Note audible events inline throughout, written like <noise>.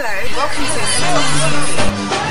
Hello, welcome to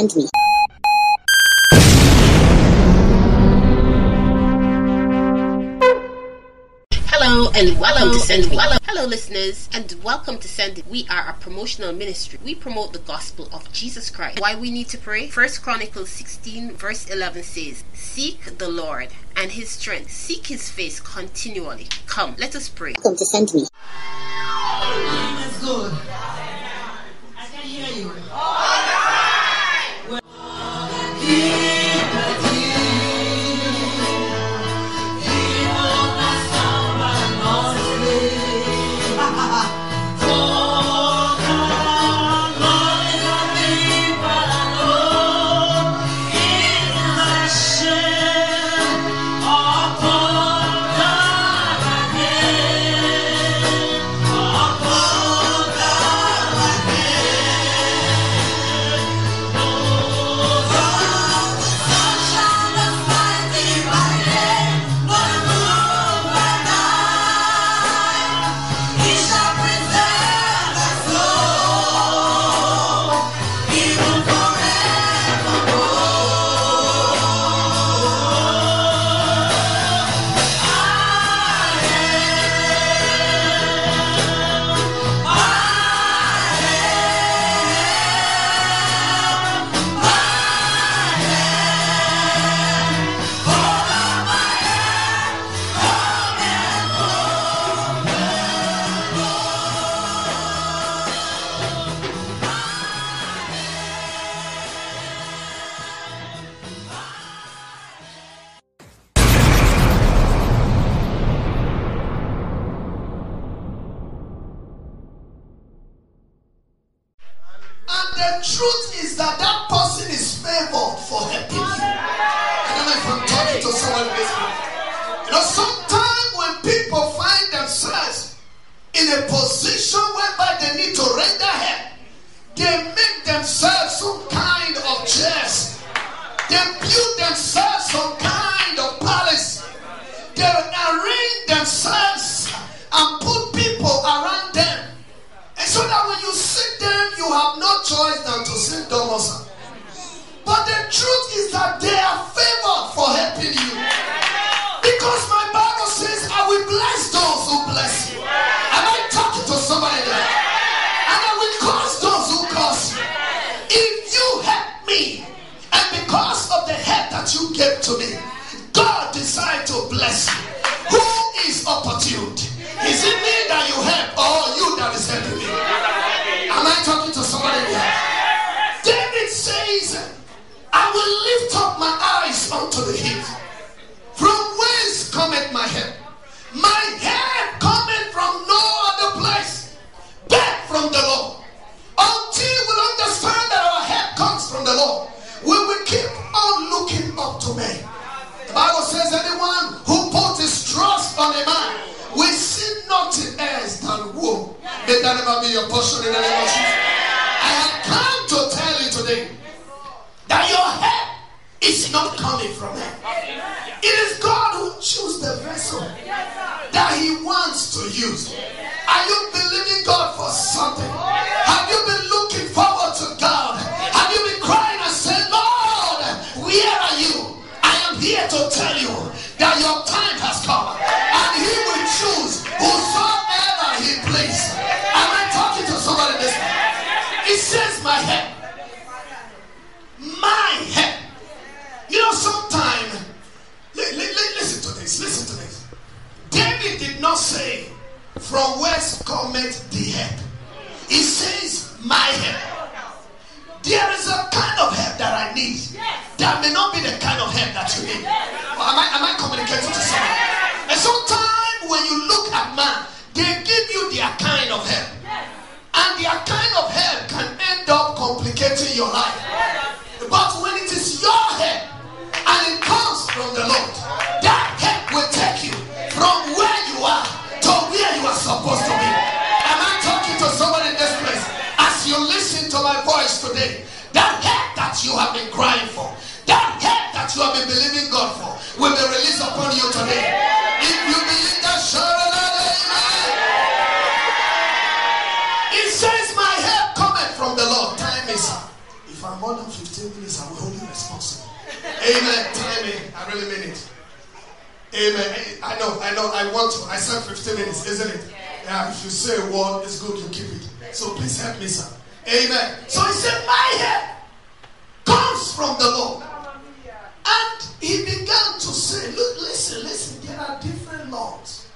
him. Send Me. Hello and welcome to Send Me. Hello, listeners, and welcome to Send It. We are a promotional ministry. We promote the gospel of Jesus Christ. Why we need to pray? First Chronicles 16, verse 11 says, Seek the Lord and his strength, seek his face continually. Come, let us pray. Welcome to Send Me. That's good. I can hear you. And truth is that that person is favored for helping you. I don't know if I'm talking to someone room. You know, sometimes when people find themselves in a position helping you. Because my Bible says, I will bless those who bless you. Am I talking to somebody there? And I will curse those who curse you. If you help me, and because of the help that you gave to me, God decided to bless you. Who is opportune? Is it me that you help or My help cometh from no other place but from the Lord. Until we understand that our help comes from the Lord, we will keep on looking up to me. The Bible says, anyone who puts his trust on a man will see nothing else than woe. May that never be your portion in the name Jesus. I have come to tell you today that your help is not coming from him. It is God who chooses the vessel that he wants to use. Are you believing God for something? Have you been looking forward to God? Have you been crying and saying, Lord, where are you? I am here to tell you that your time has come and he will choose whosoever he please. Am I talking to somebody this it says my head. My head. You know, sometimes, li- li- li- listen to this, listen to this. David did not say, from whence cometh the help. He says, my help. There is a kind of help that I need. That may not be the kind of help that you need. Am I, am I communicating to someone? And sometimes when you look at man, they give you their kind of help. And their kind of help can end up complicating your life. But when it is the Lord, I know, I want to. I said 15 minutes, isn't it? Yeah, if you say a word, it's good, you keep it. So please help me, sir. Amen. So he said, My help comes from the Lord. And he began to say, Look, listen, listen, there are different laws.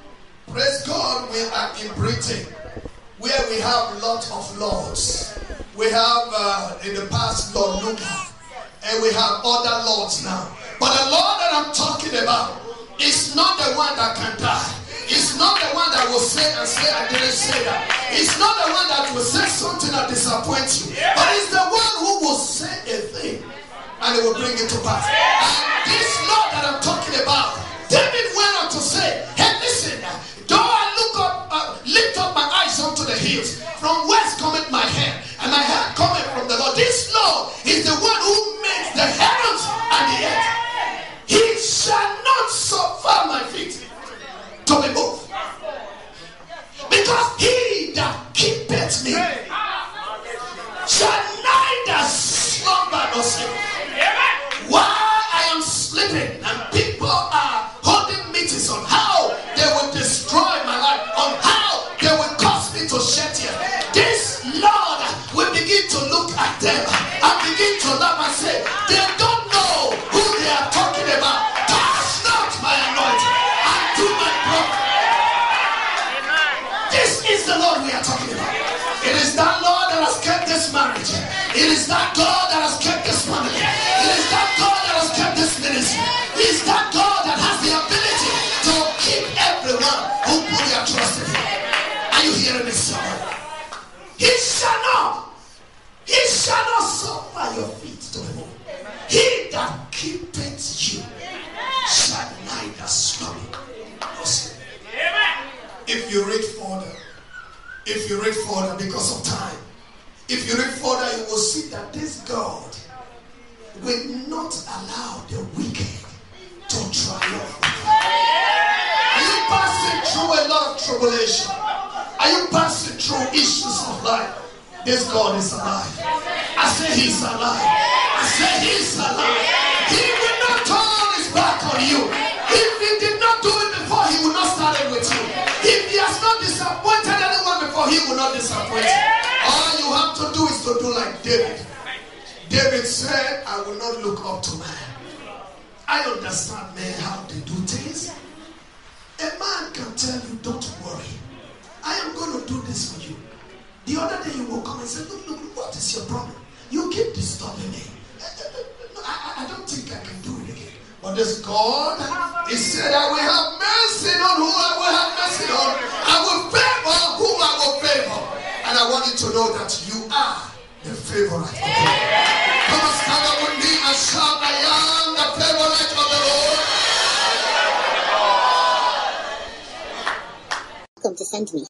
Praise God, we are in Britain where we have a lot of lords. We have uh, in the past Lord Luther, and we have other lords now. But the Lord that I'm talking about is not the one that can die. It's not the one that will say and say, I didn't say that. It's not the one that will say something that disappoints you. But it's the one who will say a thing and it will bring it to pass. And this Lord that I'm talking about, David went on to say, Hey, listen, though I look up, uh, lift up my eyes unto the hills, from whence cometh my help, and my help cometh from the Lord. This Lord is the one who makes the heavens and the earth. Shall not suffer my feet to be moved. Because he that keepeth me shall neither slumber nor sleep. While I am sleeping and people are holding meetings on how they will destroy my life, on how they will cause me to shed tears, this Lord will begin to look at them and begin to laugh and say, It is that God that has kept this family. It is that God that has kept this ministry. It is that God that has the ability to keep everyone who put their trust in Him. Are you hearing me, someone? He shall not. He shall not suffer your feet to be moved. He that keepeth you shall neither slumber nor. If you read further, if you read further because of time, if you read further, you will see that this God will not allow the wicked to triumph. Are you passing through a lot of tribulation? Are you passing through issues of life? This God is alive. I say He's alive. I say He's alive. He will not turn His back on you. If He did not do it before, He will not start it with you. If He has not disappointed anyone before, He will not disappoint you. You have to do is to do like David. David said, I will not look up to man. I understand men how they do things. A man can tell you, don't worry. I am going to do this for you. The other day you will come and say, look, look, what is your problem? You keep disturbing me. <laughs> I, I- I don't think I can. But this God, He said, I will have mercy on who I will have mercy on. I will favor whom I will favor. And I want you to know that you are the favorite of God. Come on, stand up with me and shout, I am the favorite of the Lord. Welcome to Send Me.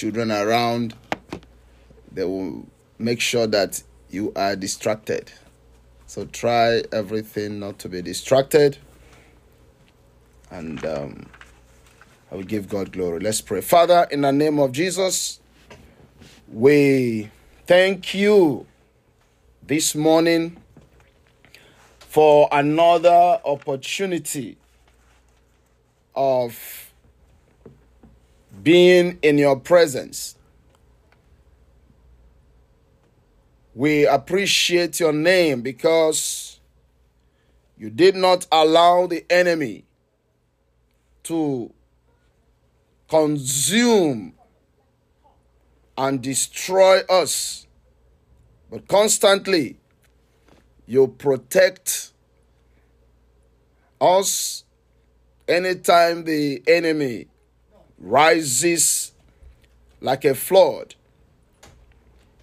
Children around. They will make sure that you are distracted. So try everything not to be distracted. And um, I will give God glory. Let's pray. Father, in the name of Jesus, we thank you this morning for another opportunity of being in your presence. We appreciate your name because you did not allow the enemy to consume and destroy us, but constantly you protect us anytime the enemy rises like a flood.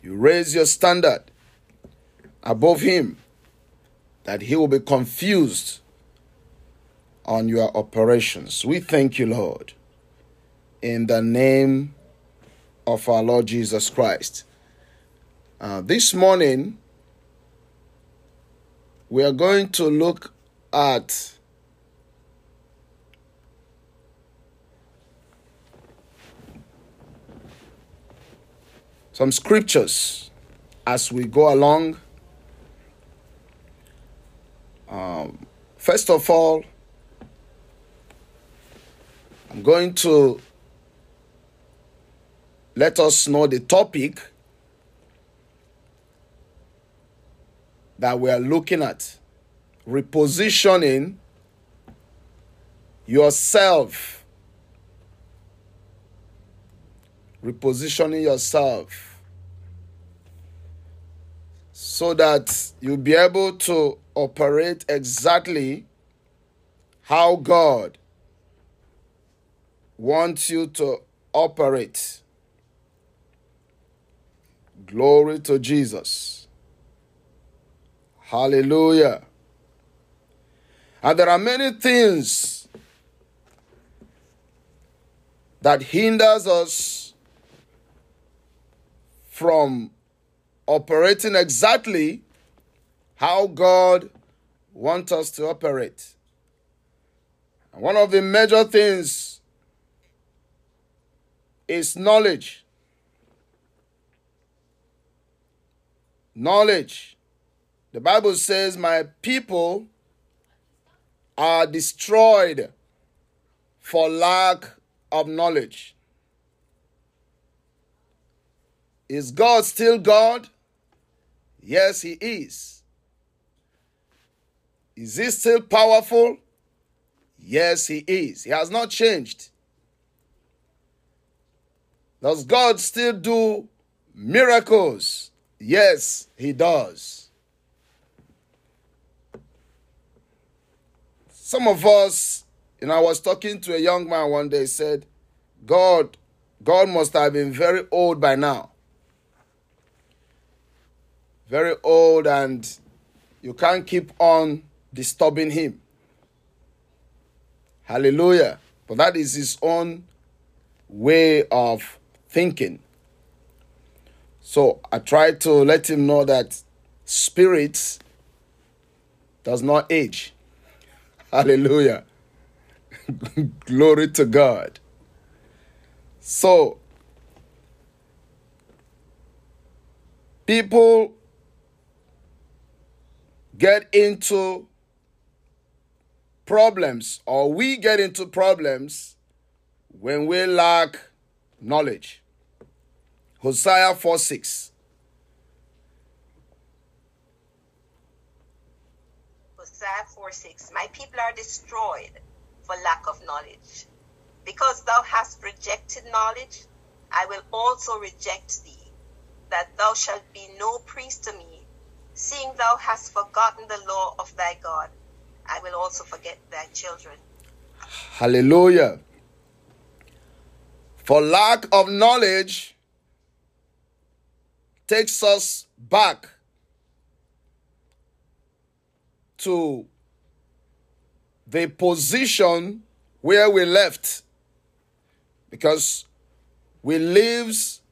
You raise your standard above him that he will be confused on your operations. We thank you, Lord, in the name of our Lord Jesus Christ. Uh, this morning, we are going to look at some scriptures as we go along. Um, first of all, I'm going to let us know the topic that we are looking at repositioning yourself repositioning yourself so that you'll be able to operate exactly how God wants you to operate. Glory to Jesus. Hallelujah. And there are many things that hinders us from operating exactly how God wants us to operate. And one of the major things is knowledge. Knowledge. The Bible says, My people are destroyed for lack of knowledge. Is God still God? Yes, He is. Is He still powerful? Yes, He is. He has not changed. Does God still do miracles? Yes, He does. Some of us, you know, I was talking to a young man one day, said, God, God must have been very old by now. Very old, and you can't keep on disturbing him. Hallelujah. But that is his own way of thinking. So I tried to let him know that spirit does not age. <laughs> Hallelujah. <laughs> Glory to God. So, people get into problems, or we get into problems when we lack knowledge. Hosea 4 6. Hosea 4 6. My people are destroyed for lack of knowledge. Because thou hast rejected knowledge, I will also reject thee, that thou shalt be no priest to me. Seeing thou hast forgotten the law of thy God, I will also forget thy children. Hallelujah. For lack of knowledge takes us back to the position where we left because we leaves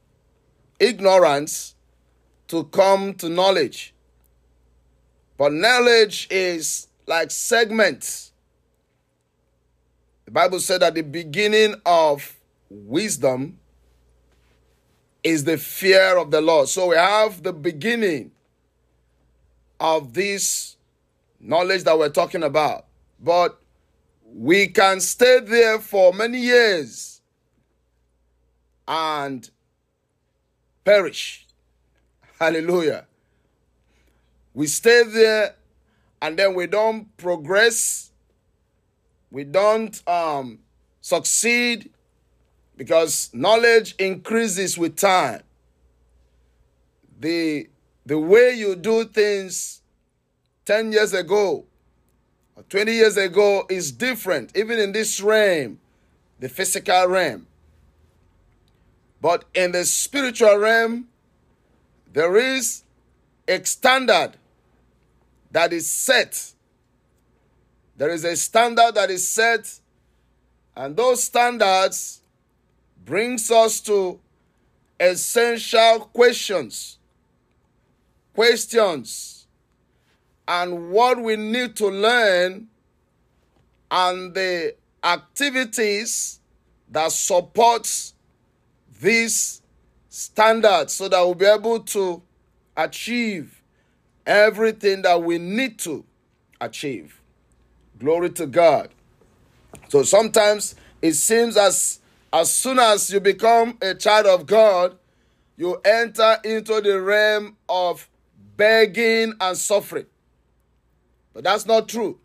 ignorance to come to knowledge. But knowledge is like segments. The Bible said that the beginning of wisdom is the fear of the Lord. So we have the beginning of this knowledge that we're talking about. But we can stay there for many years and perish. Hallelujah. We stay there and then we don't progress. We don't um, succeed because knowledge increases with time. The, the way you do things 10 years ago or 20 years ago is different, even in this realm, the physical realm. But in the spiritual realm, there is a standard that is set. There is a standard that is set, and those standards brings us to essential questions. Questions and what we need to learn and the activities that supports these standards so that we'll be able to achieve everything that we need to achieve. Glory to God. So sometimes it seems as as soon as you become a child of God, you enter into the realm of begging and suffering. But that's not true.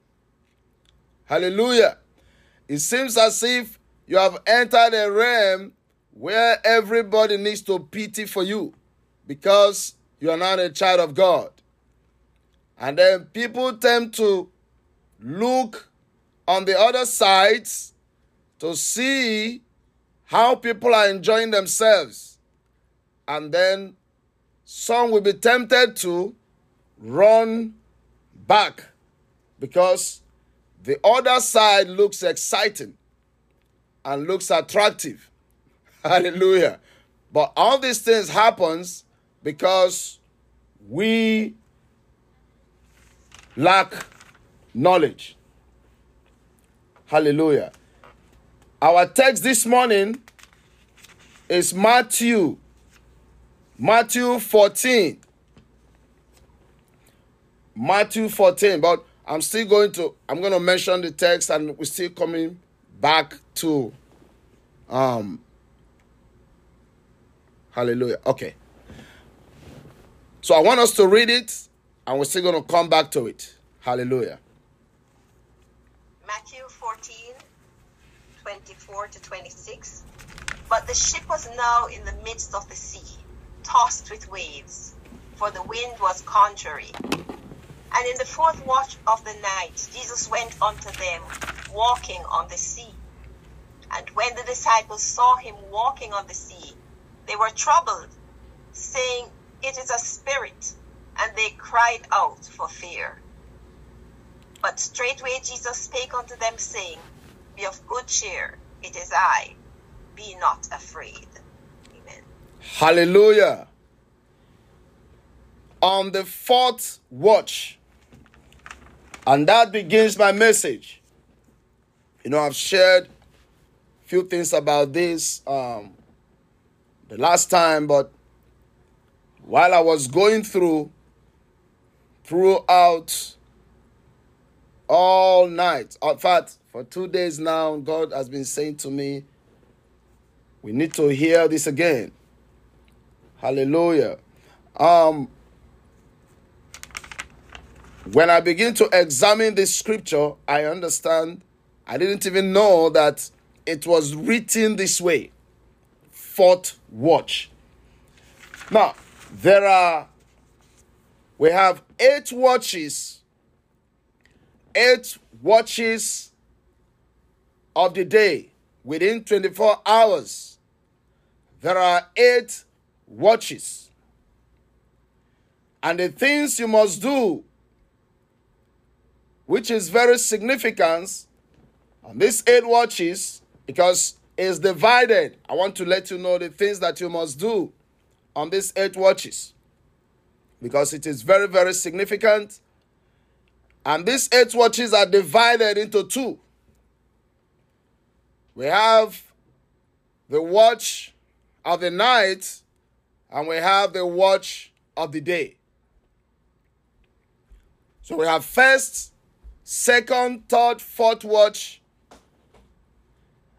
Hallelujah. It seems as if you have entered a realm where everybody needs to pity for you because you are not a child of God. And then people tend to look on the other sides to see how people are enjoying themselves. And then some will be tempted to run back because the other side looks exciting and looks attractive. <laughs> Hallelujah. But all these things happens because we lack knowledge. Hallelujah. Our text this morning is Matthew Matthew 14. Matthew 14, but I'm still going to I'm going to mention the text and we're still coming back to um Hallelujah. Okay. So I want us to read it and we're still going to come back to it. Hallelujah. Matthew 14, 24 to 26. But the ship was now in the midst of the sea, tossed with waves, for the wind was contrary. And in the fourth watch of the night, Jesus went unto them, walking on the sea. And when the disciples saw him walking on the sea, they were troubled, saying, It is a spirit. And they cried out for fear. But straightway Jesus spake unto them, saying, Be of good cheer, it is I, be not afraid. Amen. Hallelujah. On the fourth watch, and that begins my message. You know, I've shared a few things about this um, the last time, but while I was going through throughout all night, in fact, for two days now, God has been saying to me, we need to hear this again. Hallelujah. Um, when I begin to examine this scripture, I understand I didn't even know that it was written this way fourth watch. Now, there are, we have eight watches, eight watches of the day within 24 hours. There are eight watches. And the things you must do, which is very significant on these eight watches, because is divided. I want to let you know the things that you must do on these eight watches because it is very, very significant. And these eight watches are divided into two. We have the watch of the night and we have the watch of the day. So we have first, second, third, fourth watch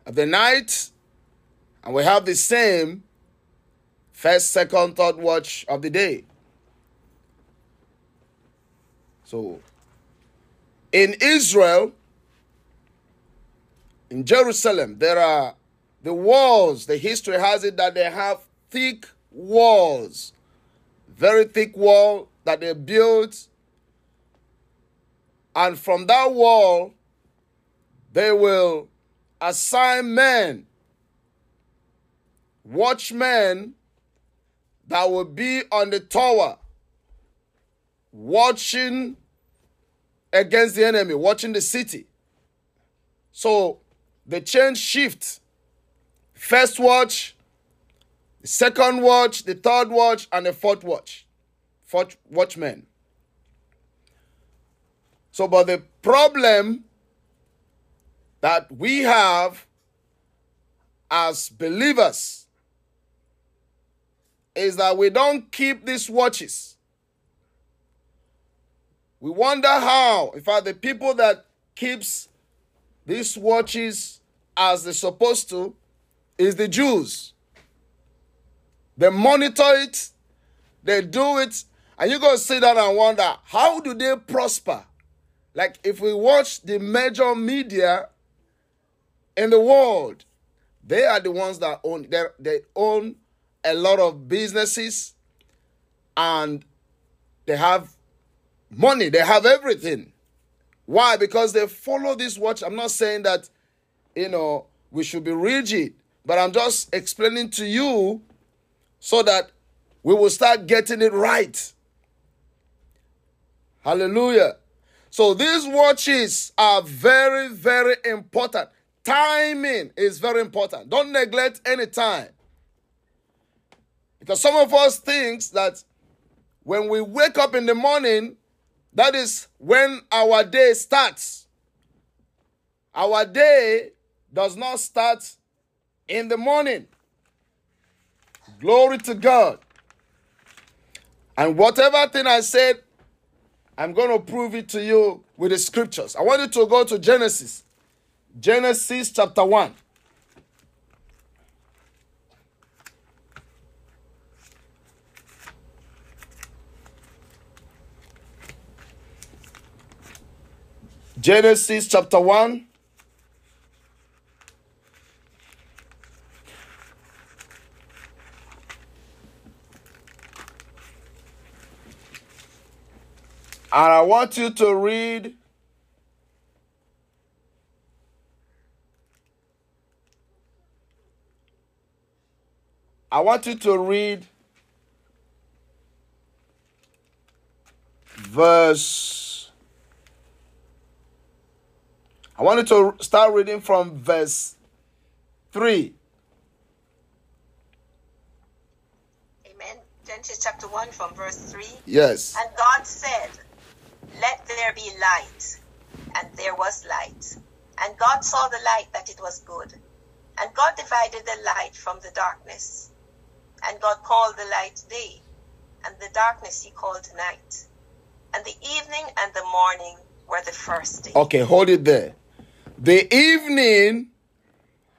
of the night, and we have the same first, second, third watch of the day. So in Israel, in Jerusalem, there are the walls. The history has it that they have thick walls, very thick wall that they built. And from that wall, they will assign men, watchmen that will be on the tower, watching against the enemy, watching the city. So the change shift. First watch, the second watch, the third watch, and the fourth watch. Fourth watchman. So, but the problem that we have as believers is that we don't keep these watches. We wonder how, in fact, the people that keeps these watches as they're supposed to is the Jews. They monitor it, they do it, and you go sit down and wonder how do they prosper? Like if we watch the major media in the world, they are the ones that own they own a lot of businesses and they have money, they have everything. Why? Because they follow this watch. I'm not saying that, you know, we should be rigid, but I'm just explaining to you so that we will start getting it right. Hallelujah. So these watches are very, very important. Timing is very important. Don't neglect any time. Because some of us thinks that when we wake up in the morning, that is when our day starts. Our day does not start in the morning. Glory to God. And whatever thing I said, I'm going to prove it to you with the scriptures. I want you to go to Genesis. Genesis chapter 1. Genesis chapter 1. And I want you to read I want you to read verse I want you to start reading from verse 3. Amen. Genesis chapter 1 from verse 3. Yes. And God said, Let there be light. And there was light. And God saw the light that it was good. And God divided the light from the darkness. And God called the light day. And the darkness he called night. And the evening and the morning were the first day. Okay, hold it there. The evening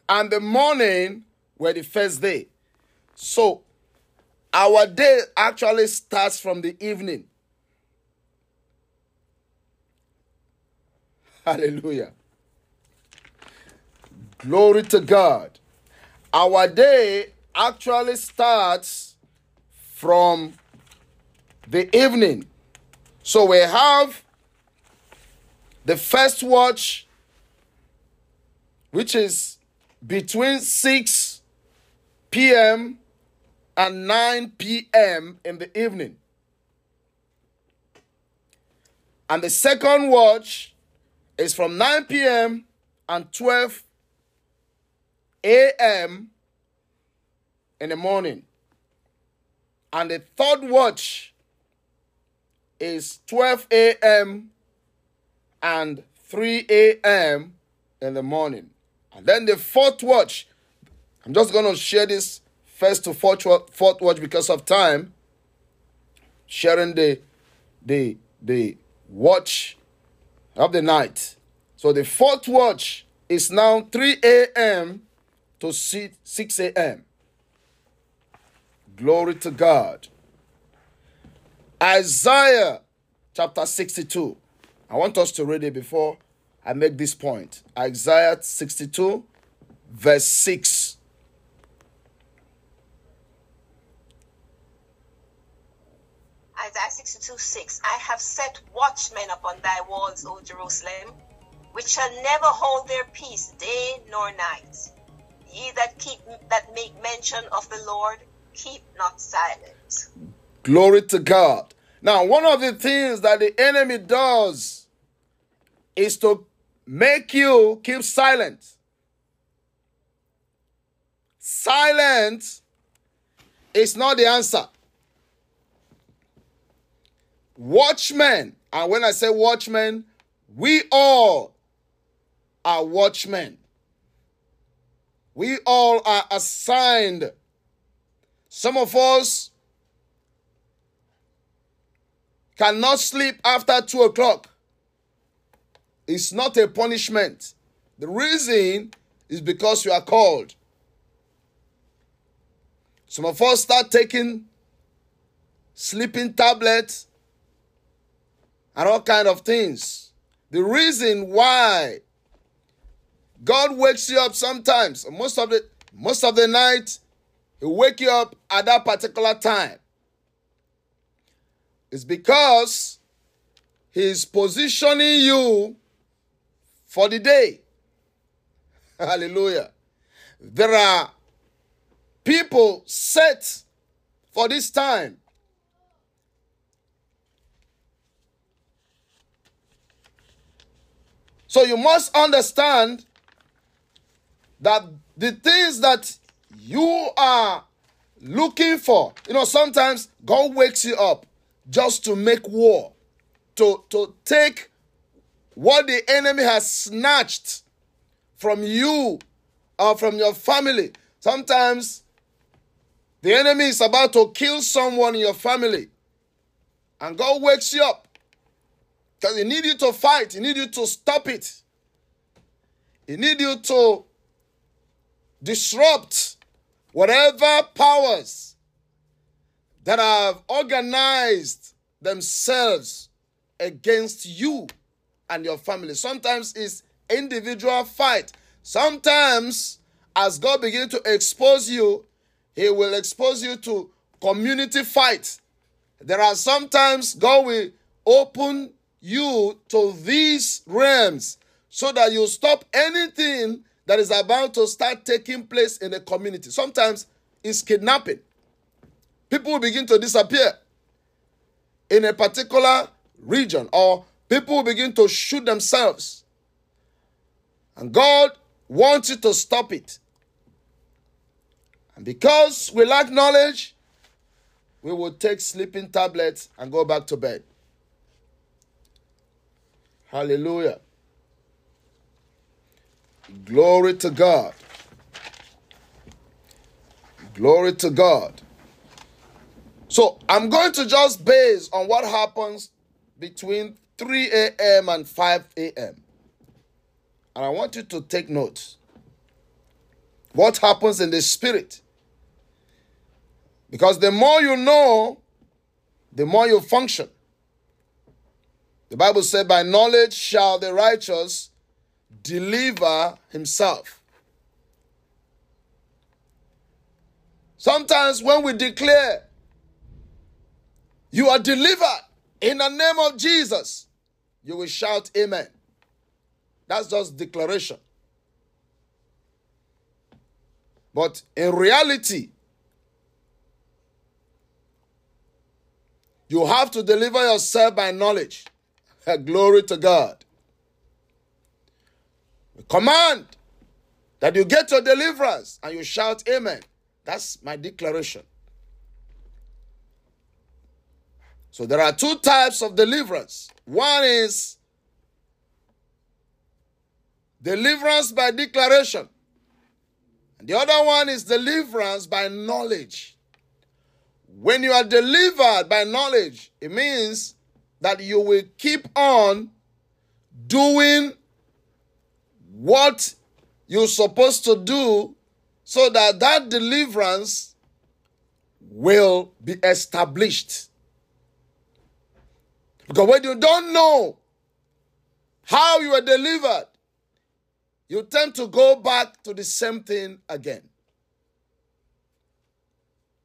and the morning were the first day. So our day actually starts from the evening. <laughs> Hallelujah. Glory to God. Our day actually starts from the evening. So we have the first watch, which is between 6 p.m. and 9 p.m. in the evening. And the second watch is from 9 p.m. and 12 a.m. in the morning. And the third watch is 12 a.m. and 3 a.m. in the morning. And then the fourth watch, I'm just going to share this first to fourth, fourth watch because of time. Sharing the the the watch of the night. So the fourth watch is now 3 a.m. to 6 a.m. Glory to God. Isaiah chapter 62. I want us to read it before I make this point. Isaiah 62, verse 6. Isaiah 62 6. I have set watchmen upon thy walls, O Jerusalem, which shall never hold their peace day nor night. Ye that keep that make mention of the Lord, keep not silent. Glory to God. Now, one of the things that the enemy does is to make you keep silent. Silent is not the answer. Watchmen, and when I say watchmen, we all are watchmen. We all are assigned. Some of us cannot sleep after two o'clock. It's not a punishment. The reason is because you are called. Some of us start taking sleeping tablets and all kind of things. The reason why God wakes you up sometimes, most of the most of the night, He wake you up at that particular time. It's because He's positioning you for the day. Hallelujah. There are people set for this time. So you must understand that the things that you are looking for, you know, sometimes God wakes you up just to make war, to, to take what the enemy has snatched from you or from your family. Sometimes the enemy is about to kill someone in your family, and God wakes you up because He need you to fight. He need you to stop it. He need you to disrupt whatever powers that have organized themselves against you and your family. Sometimes it's individual fight. Sometimes, as God begins to expose you, He will expose you to community fight. There are sometimes God will open you to these realms so that you stop anything that is about to start taking place in the community. Sometimes it's kidnapping. People will begin to disappear in a particular region, or people will begin to shoot themselves. And God wants you to stop it. And because we lack knowledge, we will take sleeping tablets and go back to bed. Hallelujah. Glory to God. Glory to God. So I'm going to just base on what happens between 3 a.m. and 5 a.m. And I want you to take note. What happens in the spirit? Because the more you know, the more you function. The Bible said, By knowledge shall the righteous deliver himself. Sometimes when we declare, You are delivered in the name of Jesus, you will shout, Amen. That's just declaration. But in reality, you have to deliver yourself by knowledge. <laughs> Glory to God. We command that you get your deliverance and you shout amen. That's my declaration. So there are two types of deliverance. One is deliverance by declaration. The other one is deliverance by knowledge. When you are delivered by knowledge, it means that you will keep on doing what you're supposed to do so that that deliverance will be established. Because when you don't know how you are delivered, you tend to go back to the same thing again.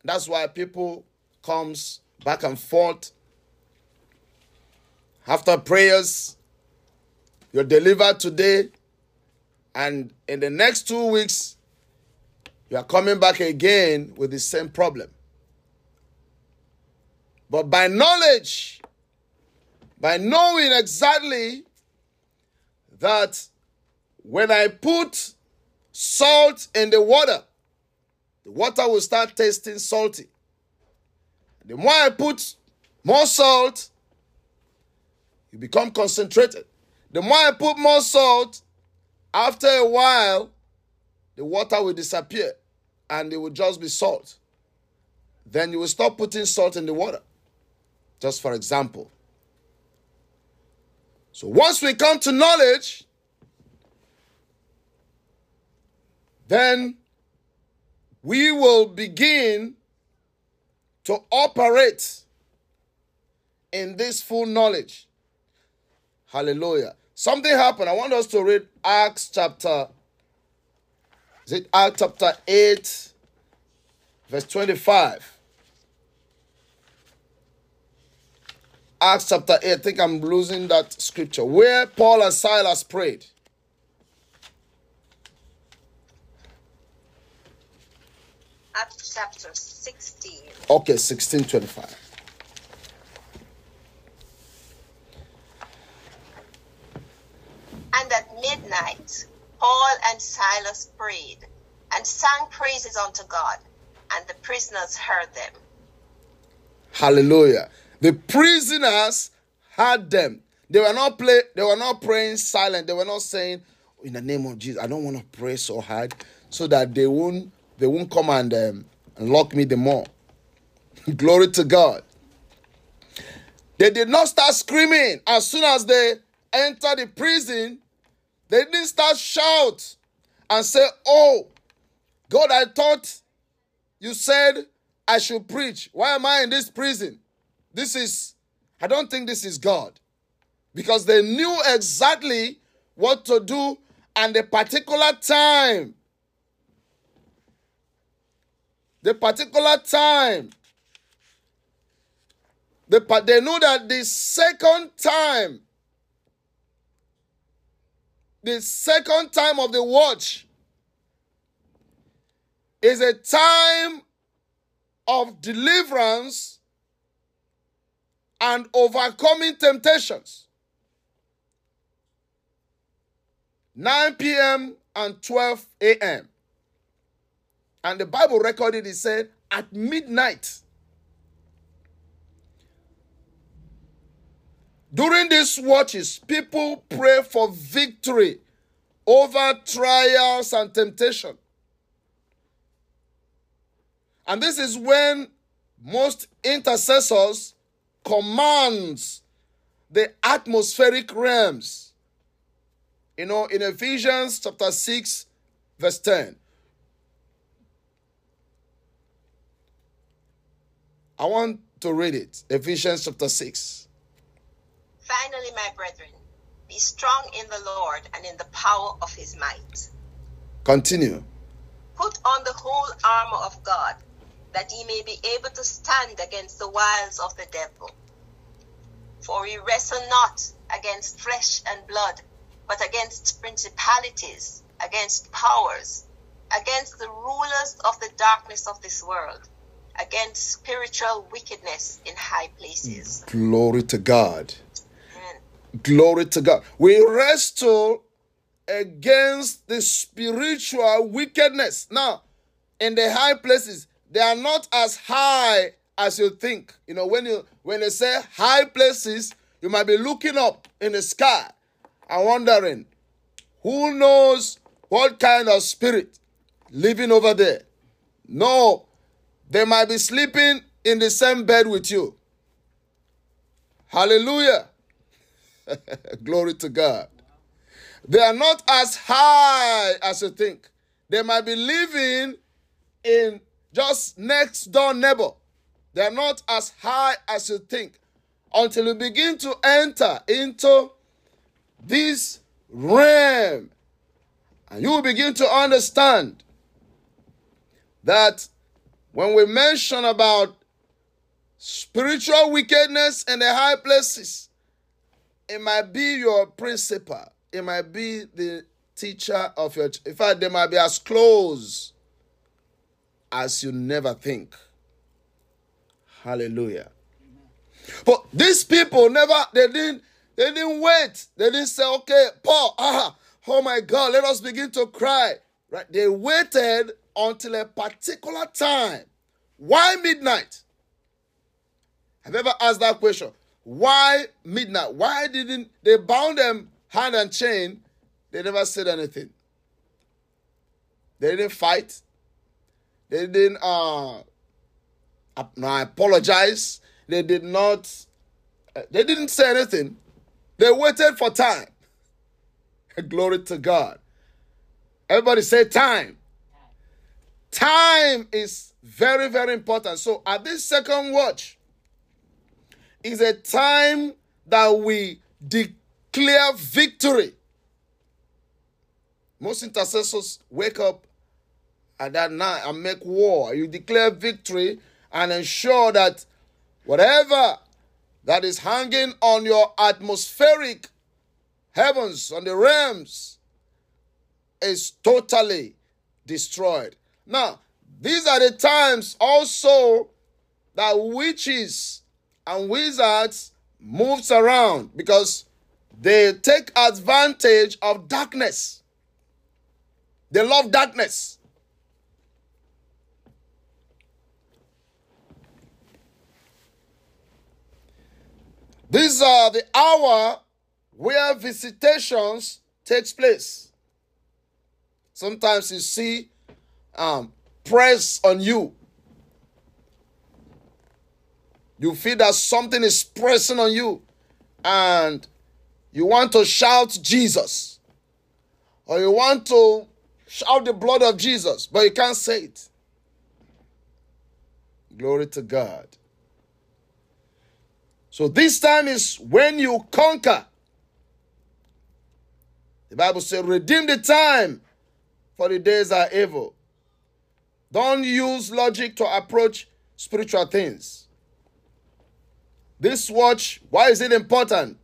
That's why people comes back and forth after prayers. You're delivered today, and in the next two weeks, you are coming back again with the same problem. But by knowledge, by knowing exactly that when I put salt in the water, the water will start tasting salty. The more I put more salt, you become concentrated. The more I put more salt, after a while, the water will disappear and it will just be salt. Then you will stop putting salt in the water. Just for example. So once we come to knowledge, then we will begin to operate in this full knowledge. Hallelujah. Something happened. I want us to read Acts chapter. Is it Acts chapter 8, verse 25? Acts chapter 8. I think I'm losing that scripture. Where Paul and Silas prayed. Acts chapter 16. Okay, 1625. And at midnight, Paul and Silas prayed and sang praises unto God, and the prisoners heard them. Hallelujah. The prisoners heard them. They were not play, they were not praying silent. They were not saying, In the name of Jesus, I don't want to pray so hard so that they won't they won't come and, um, lock me the more. <laughs> Glory to God. They did not start screaming as soon as they entered the prison. They didn't start shout and say, "Oh, God, I thought you said I should preach. Why am I in this prison?" This is I don't think this is God. Because they knew exactly what to do and the particular time the particular time. The, they knew that the second time, the second time of the watch is a time of deliverance and overcoming temptations. 9 p.m. and 12 a.m. And the Bible recorded it said at midnight. During these watches, people pray for victory over trials and temptation. And this is when most intercessors commands the atmospheric realms. You know, in Ephesians chapter 6, verse 10. I want to read it. Ephesians chapter 6. Finally, my brethren, be strong in the Lord and in the power of his might. Continue. Put on the whole armor of God, that ye may be able to stand against the wiles of the devil. For we wrestle not against flesh and blood, but against principalities, against powers, against the rulers of the darkness of this world, against spiritual wickedness in high places. Glory to God. Amen. Glory to God. We wrestle against the spiritual wickedness. Now, in the high places, they are not as high as you think. You know, when you when they say high places, you might be looking up in the sky and wondering, who knows what kind of spirit living over there? No, they might be sleeping in the same bed with you. Hallelujah. <laughs> Glory to God. They are not as high as you think. They might be living in just next door neighbor. They are not as high as you think until you begin to enter into this realm and you will begin to understand that when we mention about spiritual wickedness in the high places, it might be your principal, it might be the teacher of your. In fact, they might be as close as you never think. Hallelujah. But these people never, they didn't, they didn't wait. They didn't say, okay, Paul, ah, oh my God, let us begin to cry. Right? They waited until a particular time. Why midnight? Have you ever asked that question? Why midnight? Why didn't they bound them hand and chain? They never said anything. They didn't fight. They didn't uh, I apologize. They did not. Uh, they didn't say anything. They waited for time. <laughs> Glory to God. Everybody say time. Time is very, very important. So at this second watch is a time that we declare victory. Most intercessors wake up at that night and make war. You declare victory and ensure that whatever that is hanging on your atmospheric heavens, on the realms, is totally destroyed. Now, these are the times also that witches and wizards moves around because they take advantage of darkness. They love darkness. These are the hour where visitations takes place. Sometimes you see um, press on you. You feel that something is pressing on you, and you want to shout Jesus, or you want to shout the blood of Jesus, but you can't say it. Glory to God. So this time is when you conquer. The Bible says, redeem the time, for the days are evil. Don't use logic to approach spiritual things. This watch, why is it important?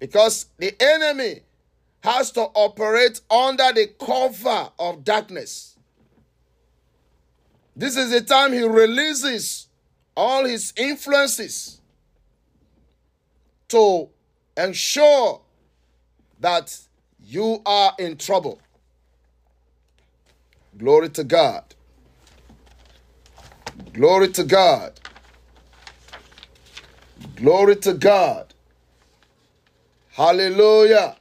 Because the enemy has to operate under the cover of darkness. This is the time he releases all his influences to ensure that you are in trouble. Glory to God. Glory to God. Glory to God. Hallelujah.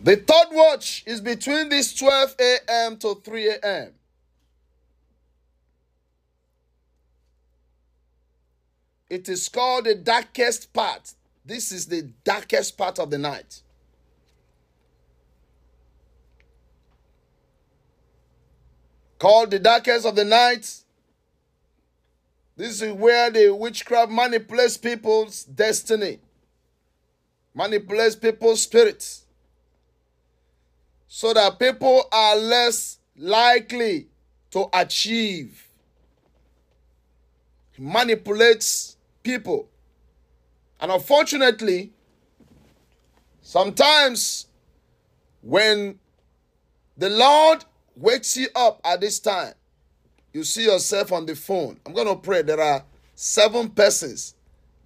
The third watch is between this 12 a.m. to 3 a.m. It is called the darkest part. This is the darkest part of the night. Called the darkest of the night. This is where the witchcraft manipulates people's destiny, manipulates people's spirits, so that people are less likely to achieve. manipulates people. And unfortunately, sometimes when the Lord wakes you up at this time, you see yourself on the phone. I'm going to pray. There are seven persons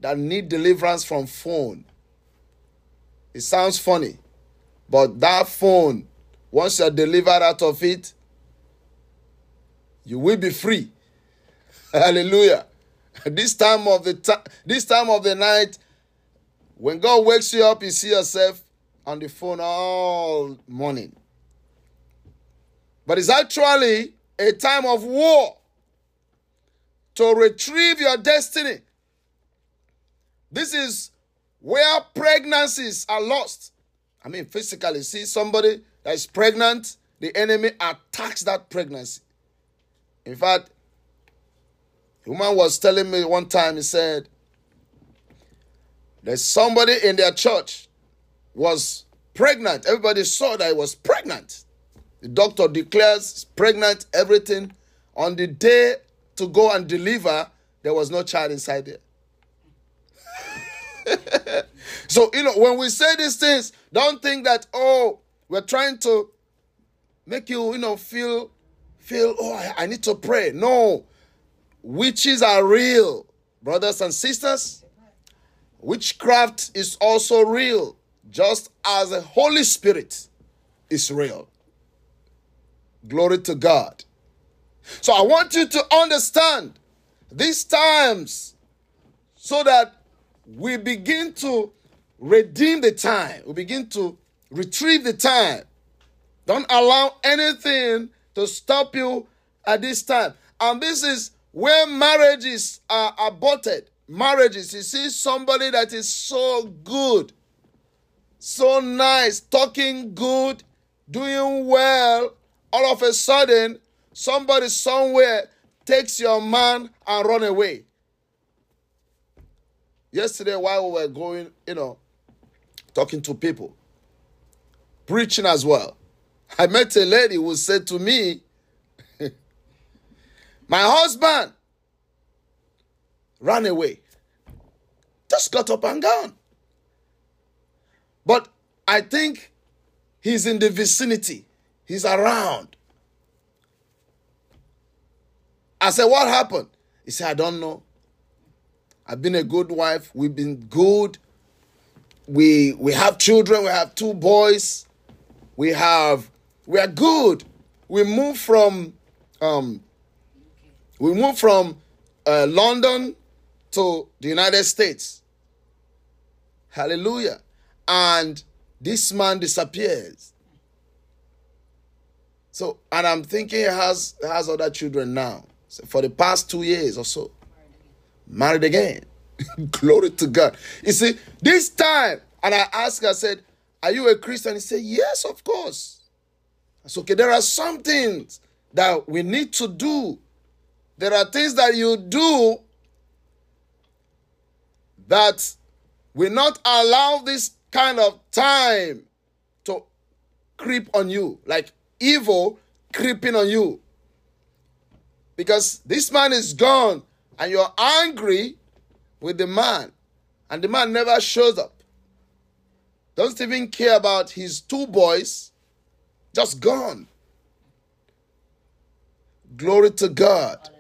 that need deliverance from phone. It sounds funny, but that phone, once you're delivered out of it, you will be free. <laughs> Hallelujah. This time of the ti- this time of the night, when God wakes you up, you see yourself on the phone all morning. But it's actually a time of war to retrieve your destiny. This is where pregnancies are lost. I mean, physically, see somebody that is pregnant, the enemy attacks that pregnancy. In fact, a woman was telling me one time, he said, there's somebody in their church was pregnant. Everybody saw that he was pregnant. The doctor declares pregnant, everything. On the day to go and deliver, there was no child inside there. <laughs> so, you know, when we say these things, don't think that, oh, we're trying to make you, you know, feel, feel, oh, I need to pray. No. Witches are real, brothers and sisters. Witchcraft is also real, just as the Holy Spirit is real. Glory to God. So I want you to understand these times so that we begin to redeem the time. We begin to retrieve the time. Don't allow anything to stop you at this time. And this is where marriages are aborted. Marriages, you see somebody that is so good, so nice, talking good, doing well, all of a sudden, somebody somewhere takes your man and run away. Yesterday, while we were going, you know, talking to people, preaching as well, I met a lady who said to me, My husband ran away, just got up and gone. But I think he's in the vicinity, he's around. I said, What happened? He said, I don't know. I've been a good wife. We've been good. We we have children. We have two boys. We have we are good. We moved from um we moved from uh, London to the United States. Hallelujah. And this man disappears. So, and I'm thinking he has has other children now. So for the past two years or so, married again. <laughs> Glory to God. You see, this time, and I asked, I said, Are you a Christian? He said, Yes, of course. Said, Okay, there are some things that we need to do. There are things that you do that will not allow this kind of time to creep on you, like evil creeping on you. Because this man is gone and you're angry with the man, and the man never shows up. Doesn't even care about his two boys, just gone. Glory to God.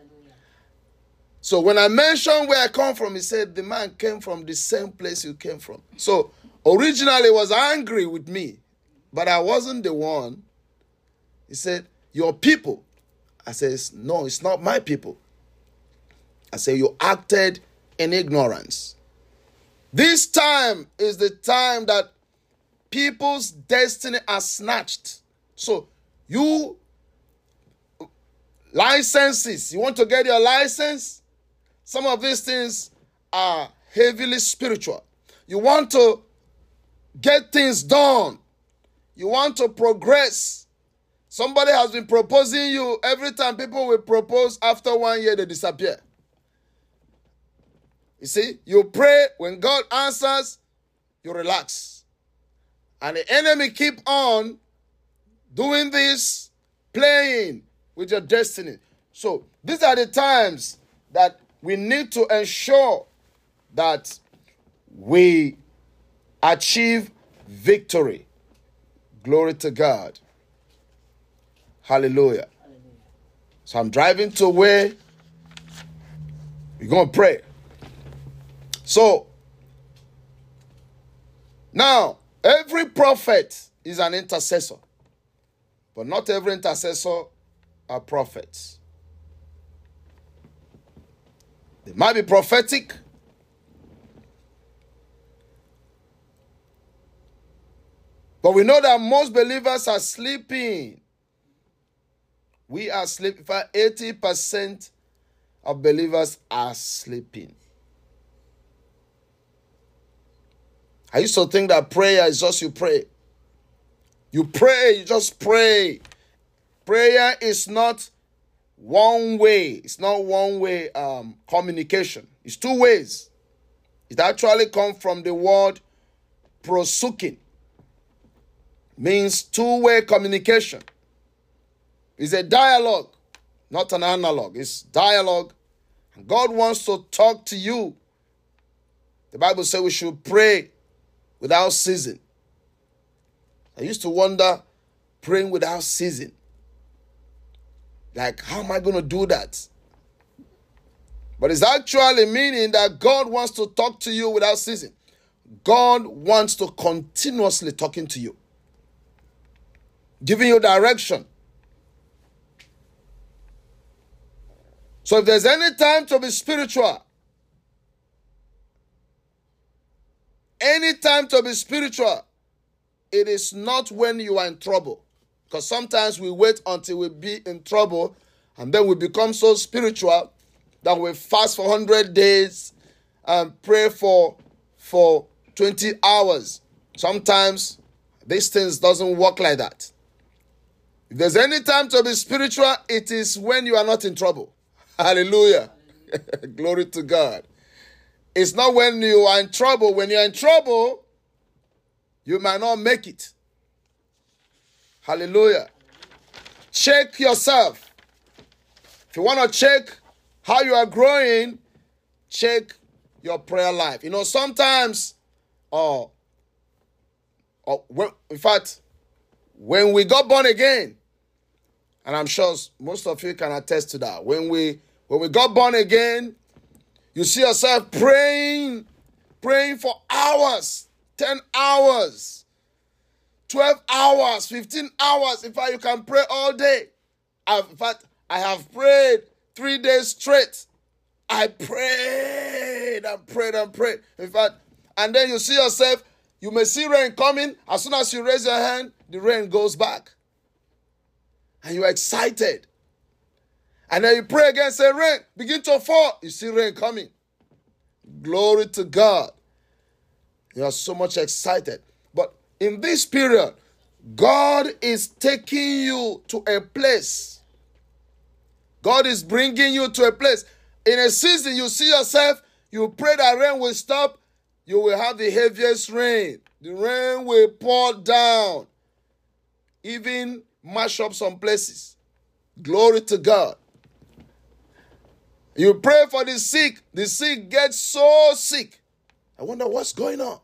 So when I mentioned where I come from, he said the man came from the same place you came from. So originally was angry with me, but I wasn't the one. He said, Your people. I says, No, it's not my people. I say, You acted in ignorance. This time is the time that people's destiny are snatched. So you licenses, you want to get your license? Some of these things are heavily spiritual. You want to get things done. You want to progress. Somebody has been proposing you. Every time people will propose, after one year, they disappear. You see, you pray, when God answers, you relax. And the enemy keep on doing this, playing with your destiny. So these are the times that we need to ensure that we achieve victory. Glory to God. Hallelujah. So I'm driving to where We're going to pray. So, now, every prophet is an intercessor, but not every intercessor are prophets. They might be prophetic, but we know that most believers are sleeping. We are sleeping. 80% of believers are sleeping. I used to think that prayer is just you pray. You pray, you just pray. Prayer is not one way. It's not one way um, communication. It's two ways. It actually comes from the word prosuking. Means two-way communication. It's a dialogue, not an analog. It's dialogue. And God wants to talk to you. The Bible says we should pray without ceasing. I used to wonder praying without ceasing. Like, how am I going to do that? But it's actually meaning that God wants to talk to you without ceasing. God wants to continuously talking to you, giving you direction. So if there's any time to be spiritual, any time to be spiritual, it is not when you are in trouble. Because sometimes we wait until we be in trouble and then we become so spiritual that we fast for 100 days and pray for for 20 hours. Sometimes these things doesn't work like that. If there's any time to be spiritual, it is when you are not in trouble. <laughs> Hallelujah. <laughs> Glory to God. It's not when you are in trouble. When you're in trouble, you might not make it. Hallelujah. Check yourself. If you want to check how you are growing, check your prayer life. You know, sometimes, uh, uh, when, in fact, when we got born again, and I'm sure most of you can attest to that. When we when we got born again, you see yourself praying, praying for hours, 10 hours. 12 hours, 15 hours. In fact, you can pray all day. I've, in fact, I have prayed three days straight. I prayed and prayed and prayed. In fact, and then you see yourself, you may see rain coming. As soon as you raise your hand, the rain goes back. And you're excited. And then you pray again, say, rain, begin to fall. You see rain coming. Glory to God. You are so much excited in this period, God is taking you to a place. God is bringing you to a place. In a season, you see yourself, you pray that rain will stop, you will have the heaviest rain. The rain will pour down, even mash up some places. Glory to God. You pray for the sick, the sick get so sick. I wonder what's going on.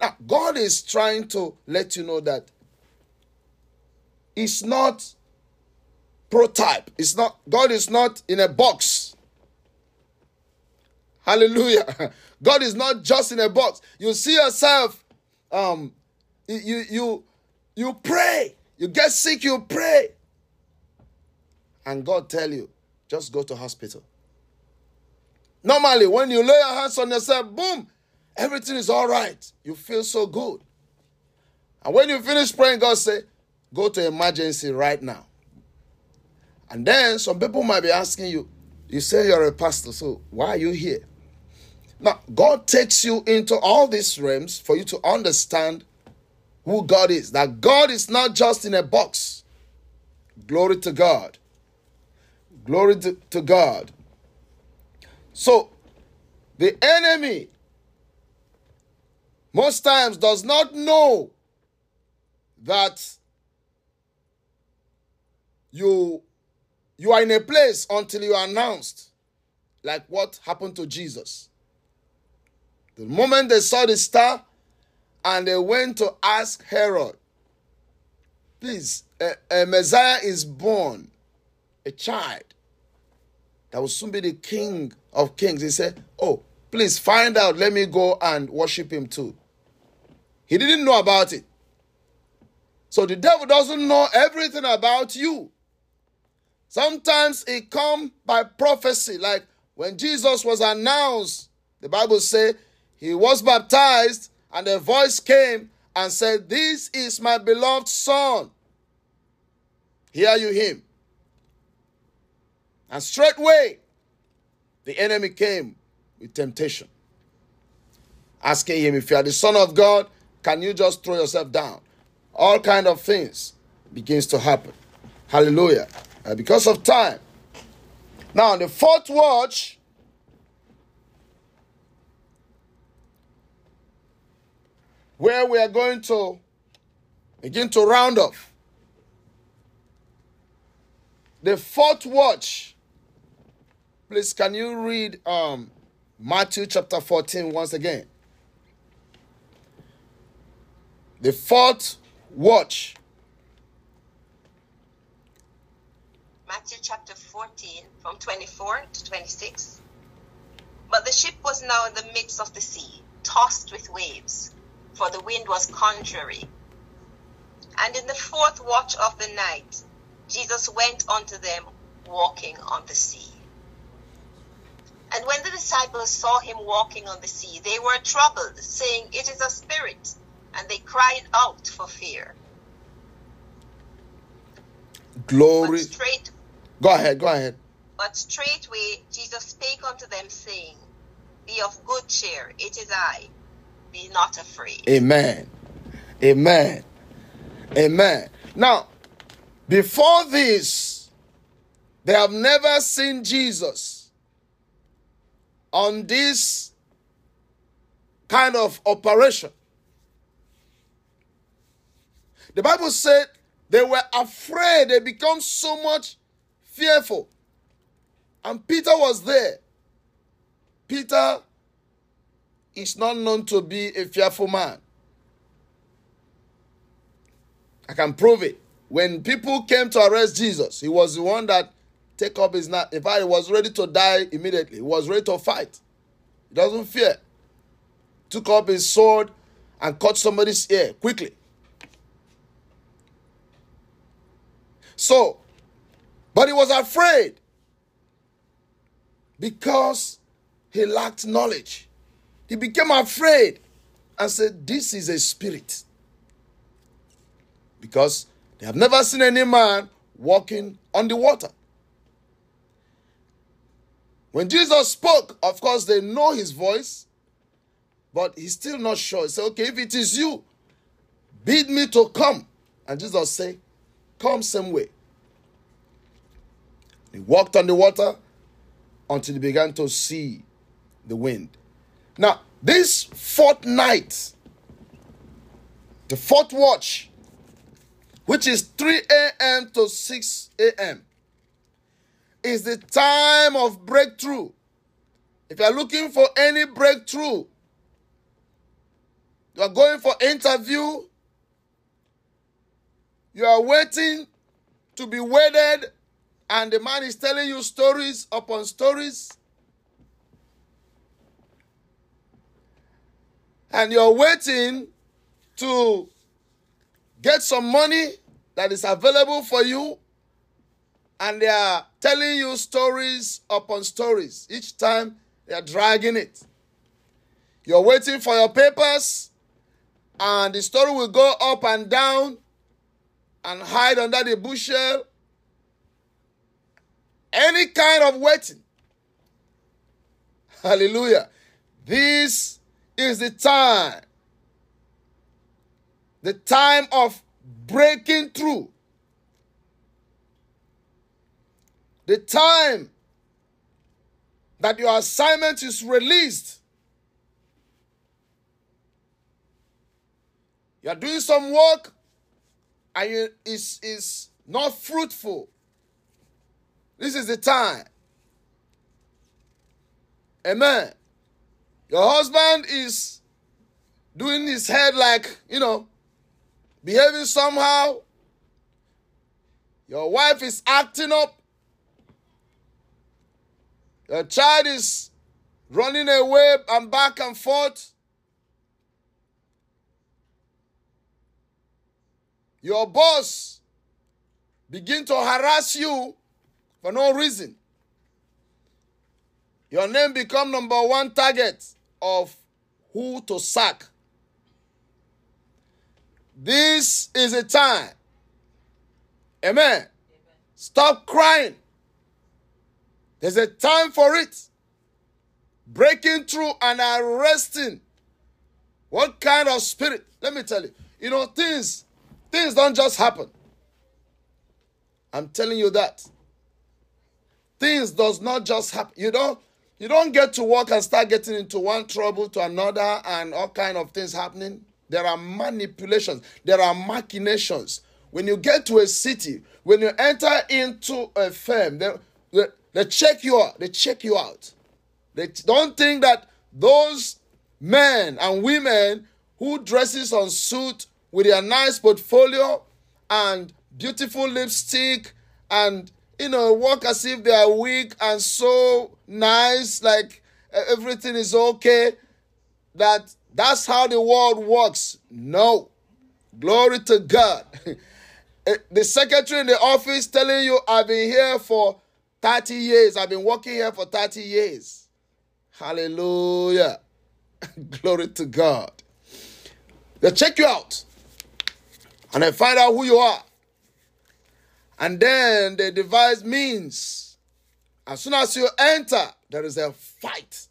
Now, God is trying to let you know that it's not prototype. It's not God is not in a box. Hallelujah. <laughs> God is not just in a box. You see yourself um you you you pray. You get sick, you pray. And God tell you, just go to hospital. Normally, when you lay your hands on yourself, boom, everything is all right. You feel so good. And when you finish praying, God say, go to emergency right now. And then some people might be asking you, you say you're a pastor, so why are you here? Now, God takes you into all these realms for you to understand who God is. That God is not just in a box. Glory to God. Glory to, to God. So, the enemy most times does not know that you you are in a place until you are announced like what happened to Jesus the moment they saw the star and they went to ask Herod please a, a Messiah is born a child that will soon be the king of kings. He said, Oh, please find out. Let me go and worship him too. He didn't know about it. So the devil doesn't know everything about you. Sometimes it come by prophecy, like when Jesus was announced, the Bible say he was baptized and a voice came and said, "This is my beloved son. Hear you him." And straightway the enemy came with temptation, asking him, "If you are the son of God, can you just throw yourself down?" All kind of things begins to happen. Hallelujah. Because of time. Now, the fourth watch where we are going to begin to round off. The fourth watch. Please, can you read um, Matthew chapter 14 once again? The fourth watch. Matthew chapter 14, from 24 to 26. But the ship was now in the midst of the sea, tossed with waves, for the wind was contrary. And in the fourth watch of the night, Jesus went unto them walking on the sea. And when the disciples saw him walking on the sea, they were troubled, saying, It is a spirit. And they cried out for fear. Glory. But straight Go ahead, go ahead. But straightway Jesus spake unto them, saying, Be of good cheer, it is I, be not afraid. Amen. Amen. Amen. Now, before this, they have never seen Jesus on this kind of operation. The Bible said they were afraid, they become so much fearful. And Peter was there. Peter is not known to be a fearful man. I can prove it. When people came to arrest Jesus, he was the one that take up his knife. In fact, he was ready to die immediately. He was ready to fight. He doesn't fear. Took up his sword and cut somebody's ear quickly. So, but he was afraid because he lacked knowledge. He became afraid and said, This is a spirit. Because they have never seen any man walking on the water. When Jesus spoke, of course, they know his voice, but he's still not sure. He said, Okay, if it is you, bid me to come. And Jesus said, Come some way. He walked on the water until he began to see the wind. Now, this fourth night, the fourth watch, which is 3 a.m. to 6 a.m., is the time of breakthrough. If you are looking for any breakthrough, you are going for interview, you are waiting to be wedded and the man is telling you stories upon stories, and you're waiting to get some money that is available for you, and they are telling you stories upon stories. Each time they are dragging it. You're waiting for your papers, and the story will go up and down and hide under the bushel any kind of waiting. Hallelujah. This is the time. The time of breaking through. The time that your assignment is released. You are doing some work and it is, is not fruitful. This is the time. Amen. Your husband is doing his head like, you know, behaving somehow. Your wife is acting up. Your child is running away and back and forth. Your boss begin to harass you for no reason. Your name become number one target of who to sack. This is a time. Amen. Stop crying. There's a time for it. Breaking through and arresting. What kind of spirit? Let me tell you. You know, things, things don't just happen. I'm telling you that. Things does not just happen. You don't you don't get to work and start getting into one trouble to another and all kind of things happening. There are manipulations. There are machinations. When you get to a city, when you enter into a firm, they, they, they check you out. They check you out. They don't think that those men and women who dresses on suit with their nice portfolio and beautiful lipstick and you know walk as if they are weak and so nice like everything is okay that that's how the world works. No. Glory to god. <laughs> Eh, the secretary in the office telling you i've been here for 30 years. I've been working here for 30 years. Hallelujah. <laughs> Glory to god. They check you out and they find out who you are and then they devise means as soon as you enter there is a fight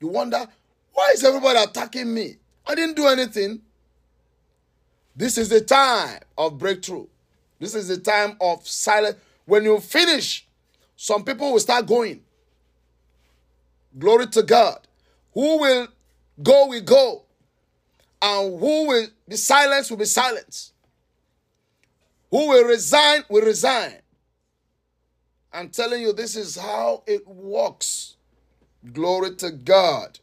you wonder why is everybody attacking me i didn't do anything this is the time of breakthrough. This is the time of silence. When you finish, some people will start going. Glory to God. Who will go, will go. And who will be silenced, will be silenced. Who will resign, will resign. I'm telling you, this is how it works. Glory to God.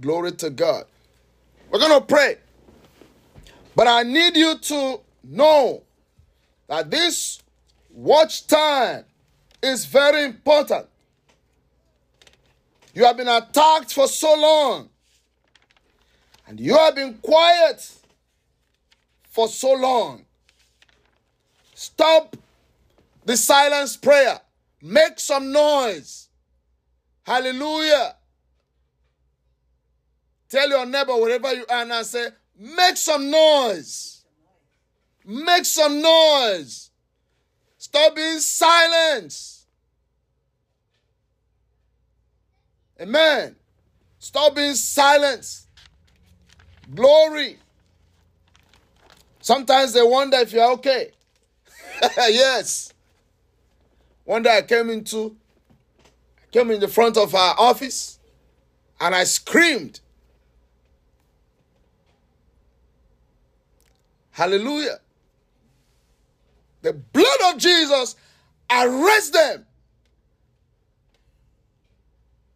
Glory to God. We're going to pray. But I need you to know that this watch time is very important. You have been attacked for so long, and you have been quiet for so long. Stop the silence prayer. Make some noise. Hallelujah. Tell your neighbor wherever you are and say, Make some noise. Make some noise. Stop being silent. Amen. Stop being silent. Glory. Sometimes they wonder if you're okay. <laughs> yes. One day I came into, I came in the front of our office and I screamed. Hallelujah. The blood of Jesus arrest them.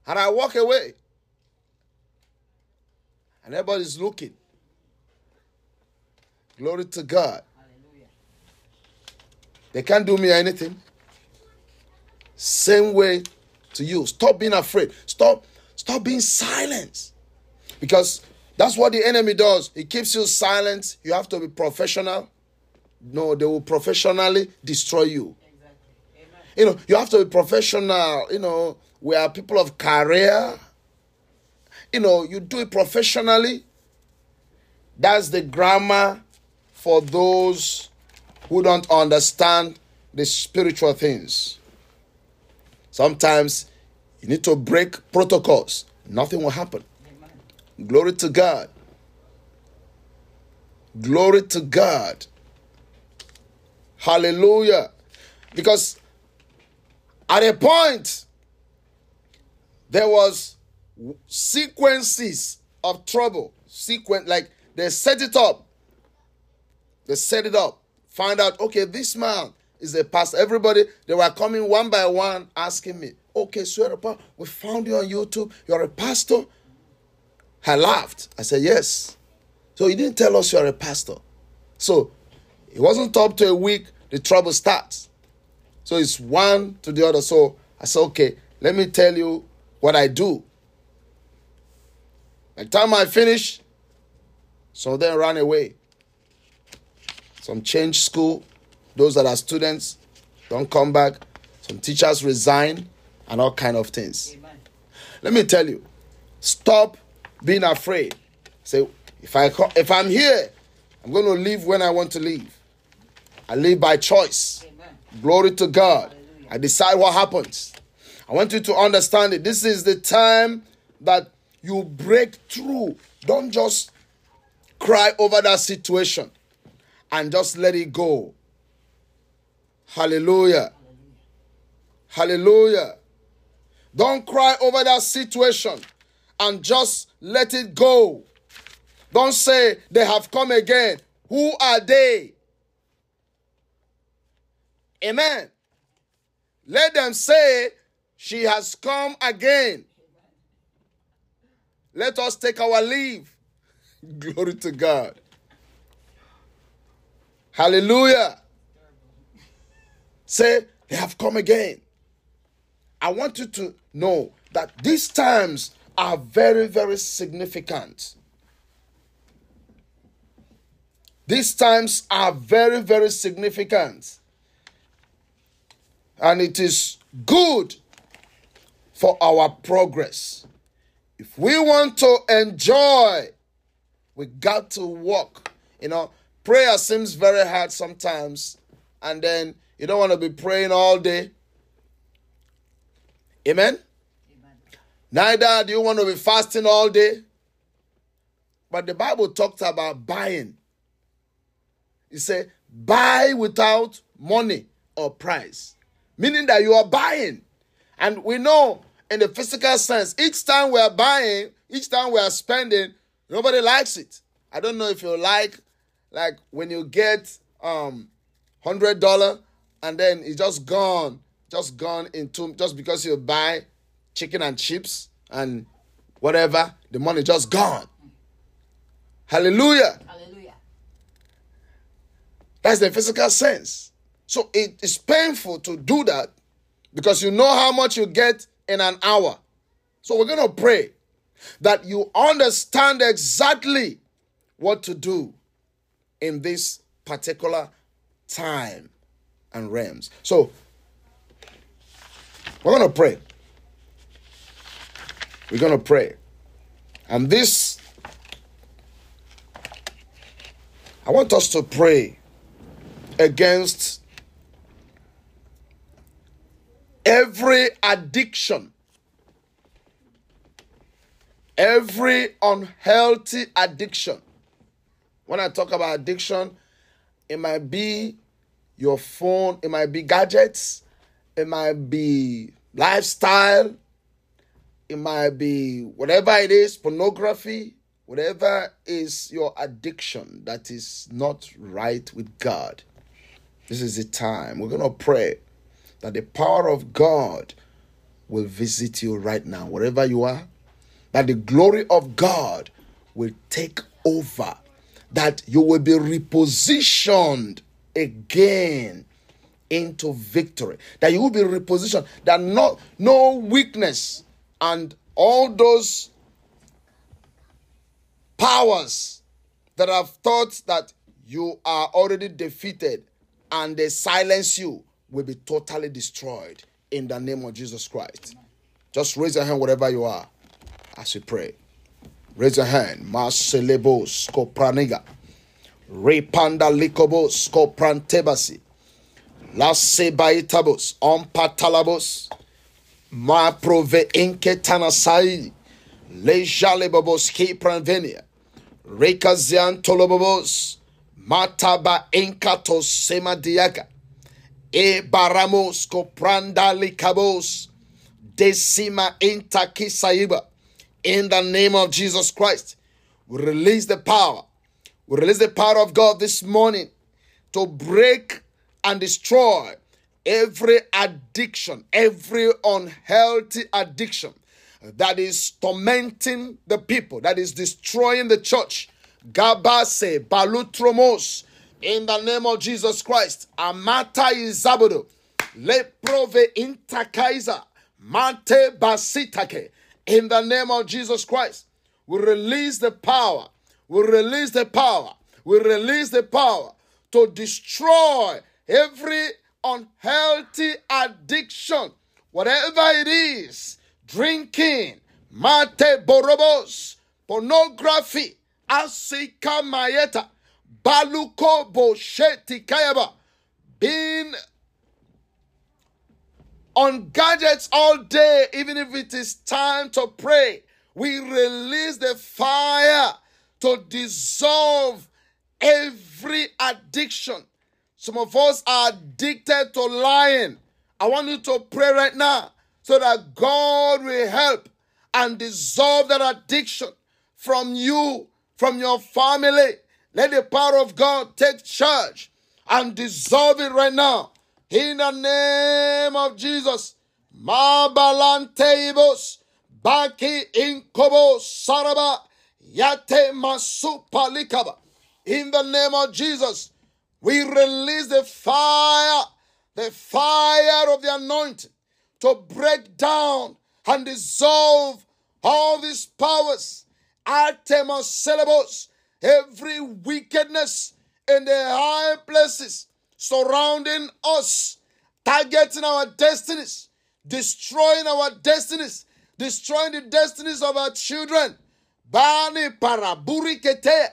And I walk away. And everybody's looking. Glory to God. They can't do me anything. Same way to you. Stop being afraid. Stop, stop being silent. Because that's what the enemy does. He keeps you silent. You have to be professional. No, they will professionally destroy you. You know, you have to be professional. You know, we are people of career. You know, you do it professionally. That's the grammar for those who don't understand the spiritual things. Sometimes you need to break protocols, nothing will happen. Glory to God. Glory to God. Hallelujah. Because at a point, there was sequences of trouble. Sequence, like they set it up. They set it up. Find out, okay, this man is a pastor. Everybody, they were coming one by one asking me, okay, swear we found you on YouTube. You're a pastor. I laughed. I said, Yes. So he didn't tell us you're a pastor. So it wasn't up to a week, the trouble starts. So it's one to the other. So I said, Okay, let me tell you what I do. By the time I finish, some of them run away. Some change school. Those that are students don't come back. Some teachers resign and all kind of things. Let me tell you, stop being afraid. Say, if I if I'm here, I'm going to leave when I want to leave. I live by choice. Glory to God. I decide what happens. I want you to understand it. This is the time that you break through. Don't just cry over that situation and just let it go. Hallelujah. Hallelujah. Don't cry over that situation and just let it go. Don't say they have come again. Who are they? Amen. Let them say she has come again. Let us take our leave. <laughs> Glory to God. Hallelujah. Say, they have come again. I want you to know that these times are very, very significant. These times are very, very significant. And it is good for our progress. If we want to enjoy, we got to walk. You know, prayer seems very hard sometimes, and then you don't want to be praying all day. Amen? Neither do you want to be fasting all day. But the Bible talks about buying. It said, buy without money or price. Meaning that you are buying. And we know in the physical sense, each time we are buying, each time we are spending, nobody likes it. I don't know if you like, like when you get um hundred dollar and then it's just gone, just gone into just because you buy chicken and chips and whatever, the money just gone. Hallelujah. Hallelujah. That's the physical sense. So it is painful to do that because you know how much you get in an hour. So we're going to pray that you understand exactly what to do in this particular time and realms. So we're going to pray. We're going to pray. And this, I want us to pray against every addiction, every unhealthy addiction. When I talk about addiction, it might be your phone, it might be gadgets, it might be lifestyle, it might be whatever it is, pornography, whatever is your addiction that is not right with God. This is the time. We're going to pray that the power of God will visit you right now, wherever you are, that the glory of God will take over, that you will be repositioned again into victory, that you will be repositioned, that no, no weakness and all those powers that have thought that you are already defeated and they silence you will be totally destroyed in the name of Jesus Christ. Just raise your hand wherever you are as we pray. Raise your hand. Maselebo skopraniga. Repanda likobo skoprantebasi. Lasebaitabos. Ompatalabos. Ma prove inketanasai. Lejalebobos kipranvenia. Rekazian tolobobos. Mataba inkatos semadiaga. E baramos copranda likabos decima intakisaiba. In the name of Jesus Christ, we release the power. We release the power of God this morning to break and destroy every addiction, every unhealthy addiction that is tormenting the people, that is destroying the church. Gabase, balutromos, in the name of Jesus Christ. Amata izabodo. Leprove intakaiza. Mate basitake. In the name of Jesus Christ, we release the power. We release the power. We release the power to destroy every unhealthy addiction, whatever it is, drinking, mate borobos, pornography, asika mayeta, baluko bosheti kayaba, being on gadgets all day, even if it is time to pray. We release the fire to dissolve every addiction. Some of us are addicted to lying. I want you to pray right now so that God will help and dissolve that addiction from you, from your family. Let the power of God take charge and dissolve it right now. In the name of Jesus. Mabalantebos. Baki inkobo saraba. Yate masupalikaba. In the name of Jesus. We release the fire, the fire of the anointing to break down and dissolve all these powers, Artemis syllables, every wickedness in the high places surrounding us, targeting our destinies, destroying our destinies, destroying the destinies of our children. Bani paraburi kete,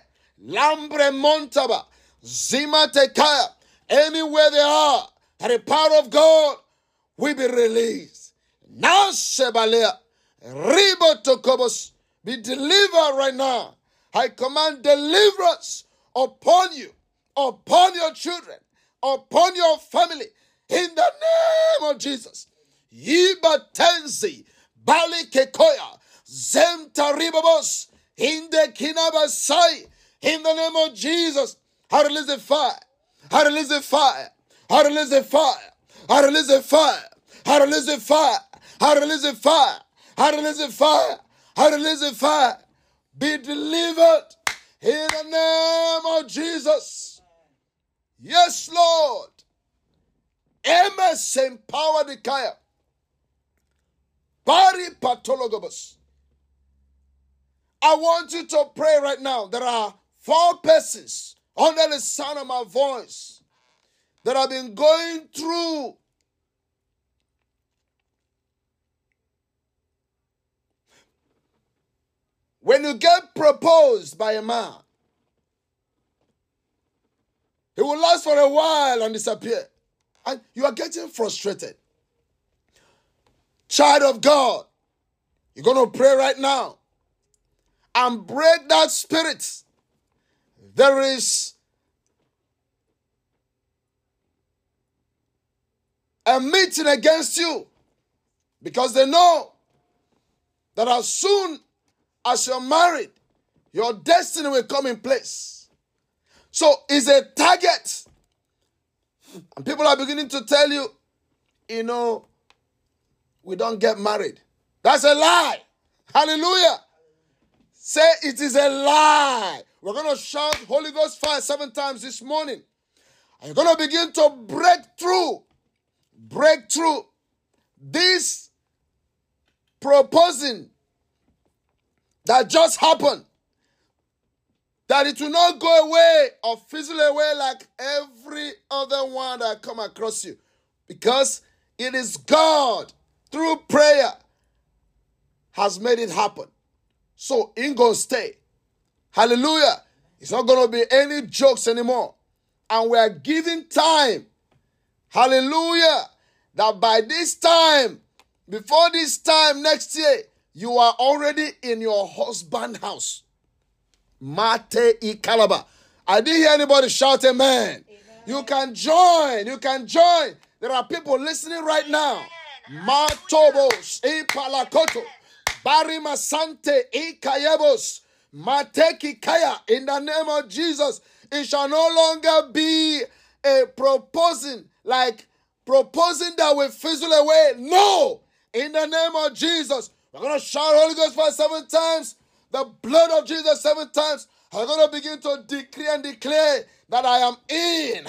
lambre montaba, zima tekaya, anywhere they are, the power of God will be released. Now, Shebalea, Ribotokobos, be delivered right now. I command deliverance upon you, upon your children, upon your family, in the name of Jesus. Yiba tenzi, bali kekoya, zemta ribabos, in the kinabasai, in the name of Jesus. I release the fire. I release the fire. I release the fire. I release the fire. I release the fire. I release the fire. I release the fire. I release the fire. Be delivered in the name of Jesus. Yes, Lord. MS empower the kaya. Bari patologobus. I want you to pray right now. There are four persons under the sound of my voice that have been going through when you get proposed by a man he will last for a while and disappear. And you are getting frustrated. Child of god you're going to pray right now and break that spirit. There is a meeting against you because they know that as soon as you're married, your destiny will come in place. So it's a target. And people are beginning to tell you, you know, we don't get married. That's a lie. Hallelujah. Say it is a lie. We're going to shout Holy Ghost fire seven times this morning. And you're going to begin to break through. Break through. This proposing that just happened. That it will not go away or fizzle away like every other one that come across you. Because it is God through prayer has made it happen. So in gonna stay. Hallelujah. It's not gonna be any jokes anymore. And we are giving time. Hallelujah. That by this time, before this time next year, you are already in your husband house. Mate Ikalaba. I didn't hear anybody shout amen. amen. You can join. You can join. There are people listening right now. Matobos, Ipalakoto, Barima Sante, Ikayebos, Mateki Kaya, in the name of Jesus. It shall no longer be a proposing, like proposing that will fizzle away. No! In the name of Jesus. We're going to shout Holy Ghost for seven times. The blood of Jesus seven times. I'm going to begin to decree and declare that I am in.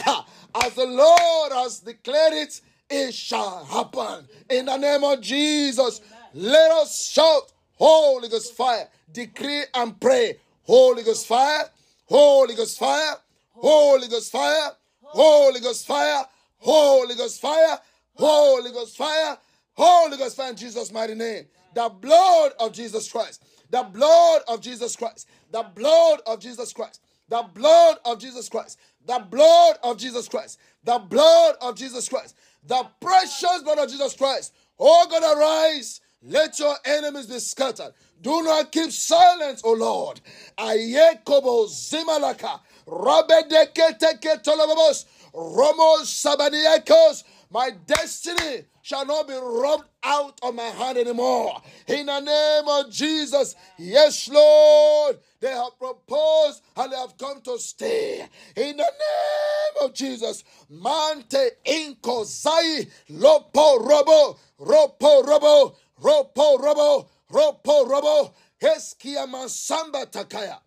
As the Lord has declared it it shall happen. In the name of Jesus, let us shout, Holy Ghost fire. Decree and pray, Holy Ghost fire, Holy Ghost fire, Holy Ghost fire, Holy Ghost fire, Holy Ghost fire, Holy Ghost fire, Holy Ghost fire in Jesus' mighty name. The blood of Jesus Christ, the blood of Jesus Christ, the blood of Jesus Christ, the blood of Jesus Christ, the blood of Jesus Christ, the blood of Jesus Christ, the precious blood of Jesus Christ. Oh God, arise. Let your enemies be scattered. Do not keep silence, O Lord. Ayekobo zimalaka. Rabedeketeke tolobos. Romo sabaniekos. My destiny shall not be rubbed out of my hand anymore. In the name of Jesus. Yes, Lord. They have proposed and they have come to stay. In the name of Jesus. Mante inko zai lopo robo. Ropo robo. Ropo robo. Ropo robo. Heskia mansamba takaya.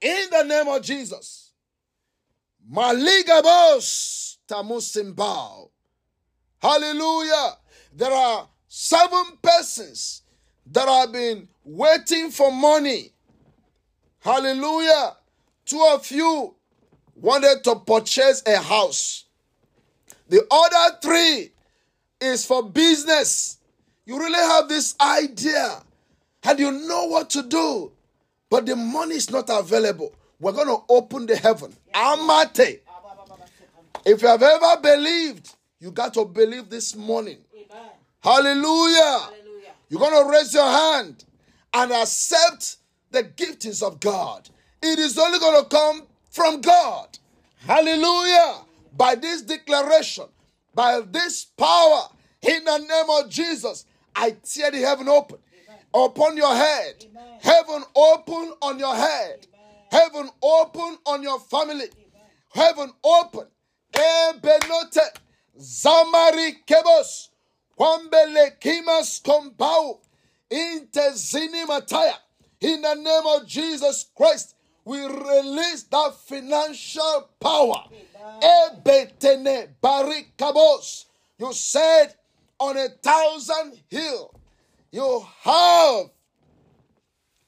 In the name of Jesus. Maligabos tamusimbao. Hallelujah. There are seven persons that have been waiting for money. Hallelujah. Two of you wanted to purchase a house. The other three is for business. You really have this idea and you know what to do, but the money is not available. We're going to open the heaven. Amate. If you have ever believed, you got to believe this morning. Hallelujah. You're going to raise your hand and accept the giftings of God. It is only going to come from God. Hallelujah. By this declaration, by this power, in the name of Jesus, I tear the heaven open upon your head. Heaven open on your head. Heaven open on your family. Heaven open. Eh, Ebenote. Zamari kebos. Wambele kimas kompau. Intezini mataya. In the name of Jesus Christ, we release that financial power. Ebetene barikabos. You said on a thousand hill, you have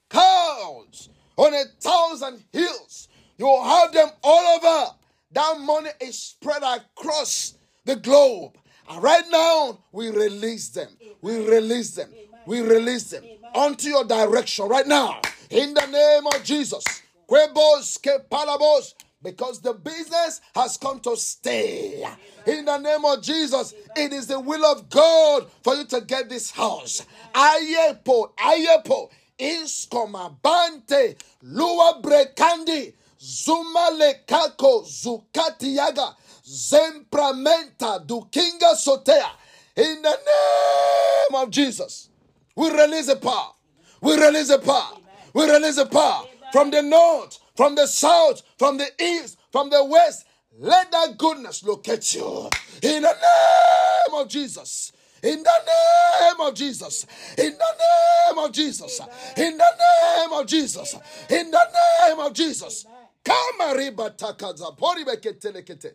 cows on a thousand hills. You have them all over. That money is spread across the globe. And right now, we release them. We release them. We release them onto your direction right now. In the name of Jesus. Quebos, palabos, because the business has come to stay. In the name of Jesus, it is the will of God for you to get this house. Ayepo, ayepo, inskomabante, lua brekandi, zumale kako, zukati yaga, zempramenta, dukinga sotea. In the name of Jesus, we release the power. We release the power. We release the power from the north, from the south, from the east, from the west. Let that goodness locate you. In the name of Jesus. In the name of Jesus. In the name of Jesus. In the name of Jesus. In the name of Jesus. Kamariba takaza poribeketelekete. Zamarekete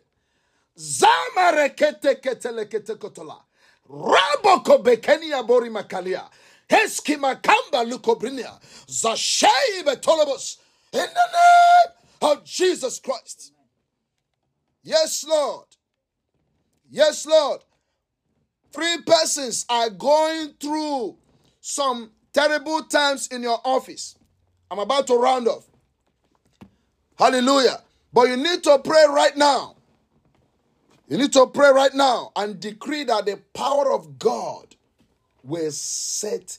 ketelekete kotola. Raboko makalia. Heski makamba. In the name of Jesus Christ. Yes, Lord. Yes, Lord. Three persons are going through some terrible times in your office. I'm about to round off. Hallelujah. But you need to pray right now. You need to pray right now and decree that the power of God will set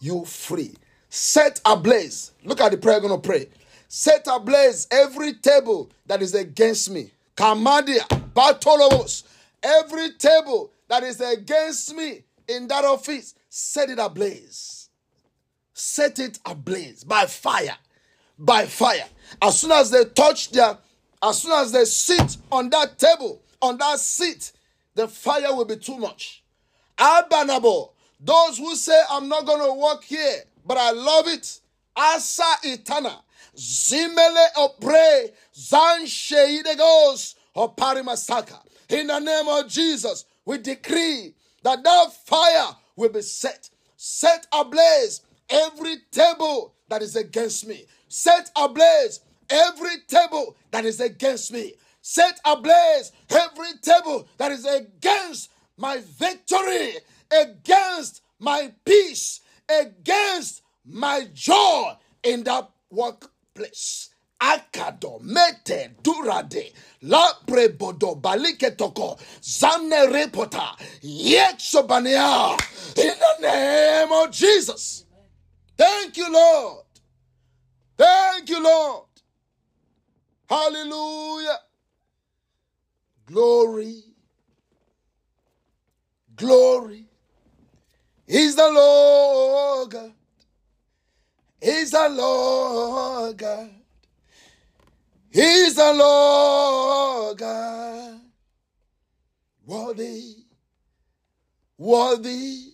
you free. Set ablaze. Look at the prayer I'm going to pray. Set ablaze every table that is against me. Kamadia, Bartolomos, every table that is against me in that office, set it ablaze. Set it ablaze by fire. By fire. As soon as they touch their, as soon as they sit on that table, on that seat, the fire will be too much. Abanabo, those who say, I'm not going to work here, but I love it. Asa itana. Zimele opre. Zan sheidegos. Oparimasaka. In the name of Jesus, we decree that that fire will be set, set ablaze every table that is against me. Set ablaze every table that is against me. Set ablaze every table that is against my victory, against my peace, against my joy in that workplace. Akado mete durade la prebodo balike toko zane repota yexobania in the name of Jesus. Thank you, Lord. Thank you, Lord. Hallelujah. Glory. Glory. He's the Lord God. He's the Lord God. He's the Lord God. Worthy. Worthy.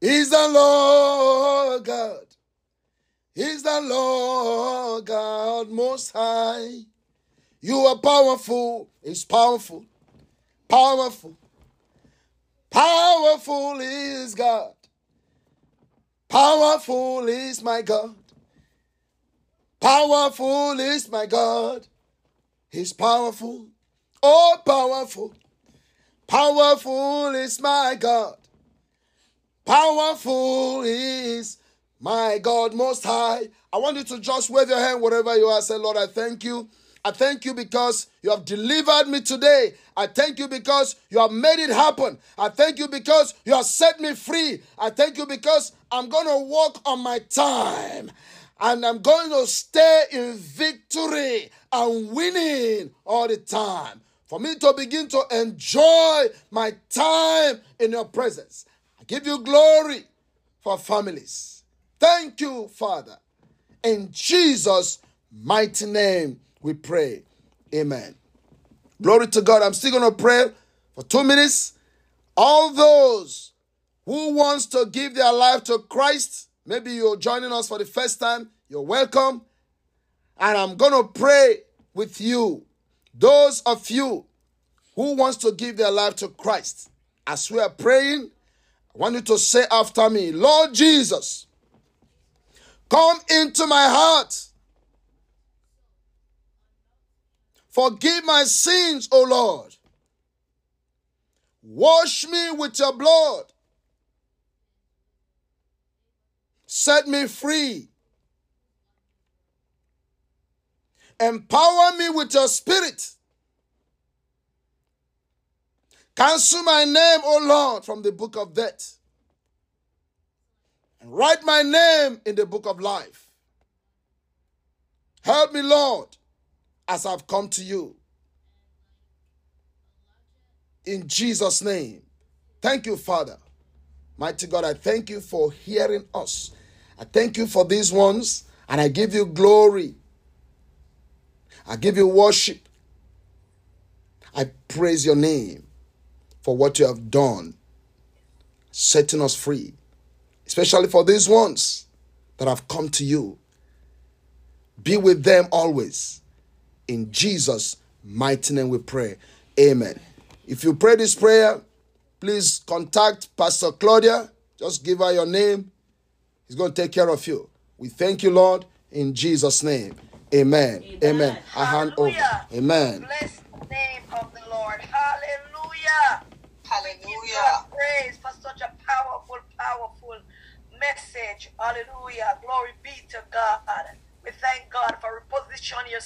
He's the Lord God. He's the Lord God Most High. You are powerful. He's powerful. Powerful. Powerful is God. Powerful is my God. Powerful is my God. He's powerful. Oh, powerful. Powerful is my God. Powerful is my God Most High. I want you to just wave your hand wherever you are. Say, Lord, I thank you. I thank you because you have delivered me today. I thank you because you have made it happen. I thank you because you have set me free. I thank you because I'm going to walk on my time and I'm going to stay in victory and winning all the time. For me to begin to enjoy my time in your presence. I give you glory for families. Thank you, Father. In Jesus' mighty name we pray. Amen. Glory to God. I'm still going to pray for two minutes. All those who wants to give their life to Christ, maybe you're joining us for the first time, you're welcome. And I'm going to pray with you. Those of you who wants to give their life to Christ, as we are praying, I want you to say after me, Lord Jesus, come into my heart. Forgive my sins, O Lord. Wash me with your blood. Set me free. Empower me with your spirit. Cancel my name, O Lord, from the book of death. And write my name in the book of life. Help me, Lord, as I've come to you. In Jesus' name. Thank you, Father. Mighty God, I thank you for hearing us. I thank you for these ones, and I give you glory. I give you worship. I praise your name for what you have done, setting us free, especially for these ones that have come to you. Be with them always. In Jesus' mighty name we pray. Amen. If you pray this prayer, please contact Pastor Claudia. Just give her your name. He's going to take care of you. We thank you, Lord, in Jesus' name. Amen. Amen. Amen. I hand over. Amen. Bless the name of the Lord. Hallelujah. Hallelujah. Praise for such a powerful, powerful message. Hallelujah. Glory be to God. We thank God for repositioning yourself.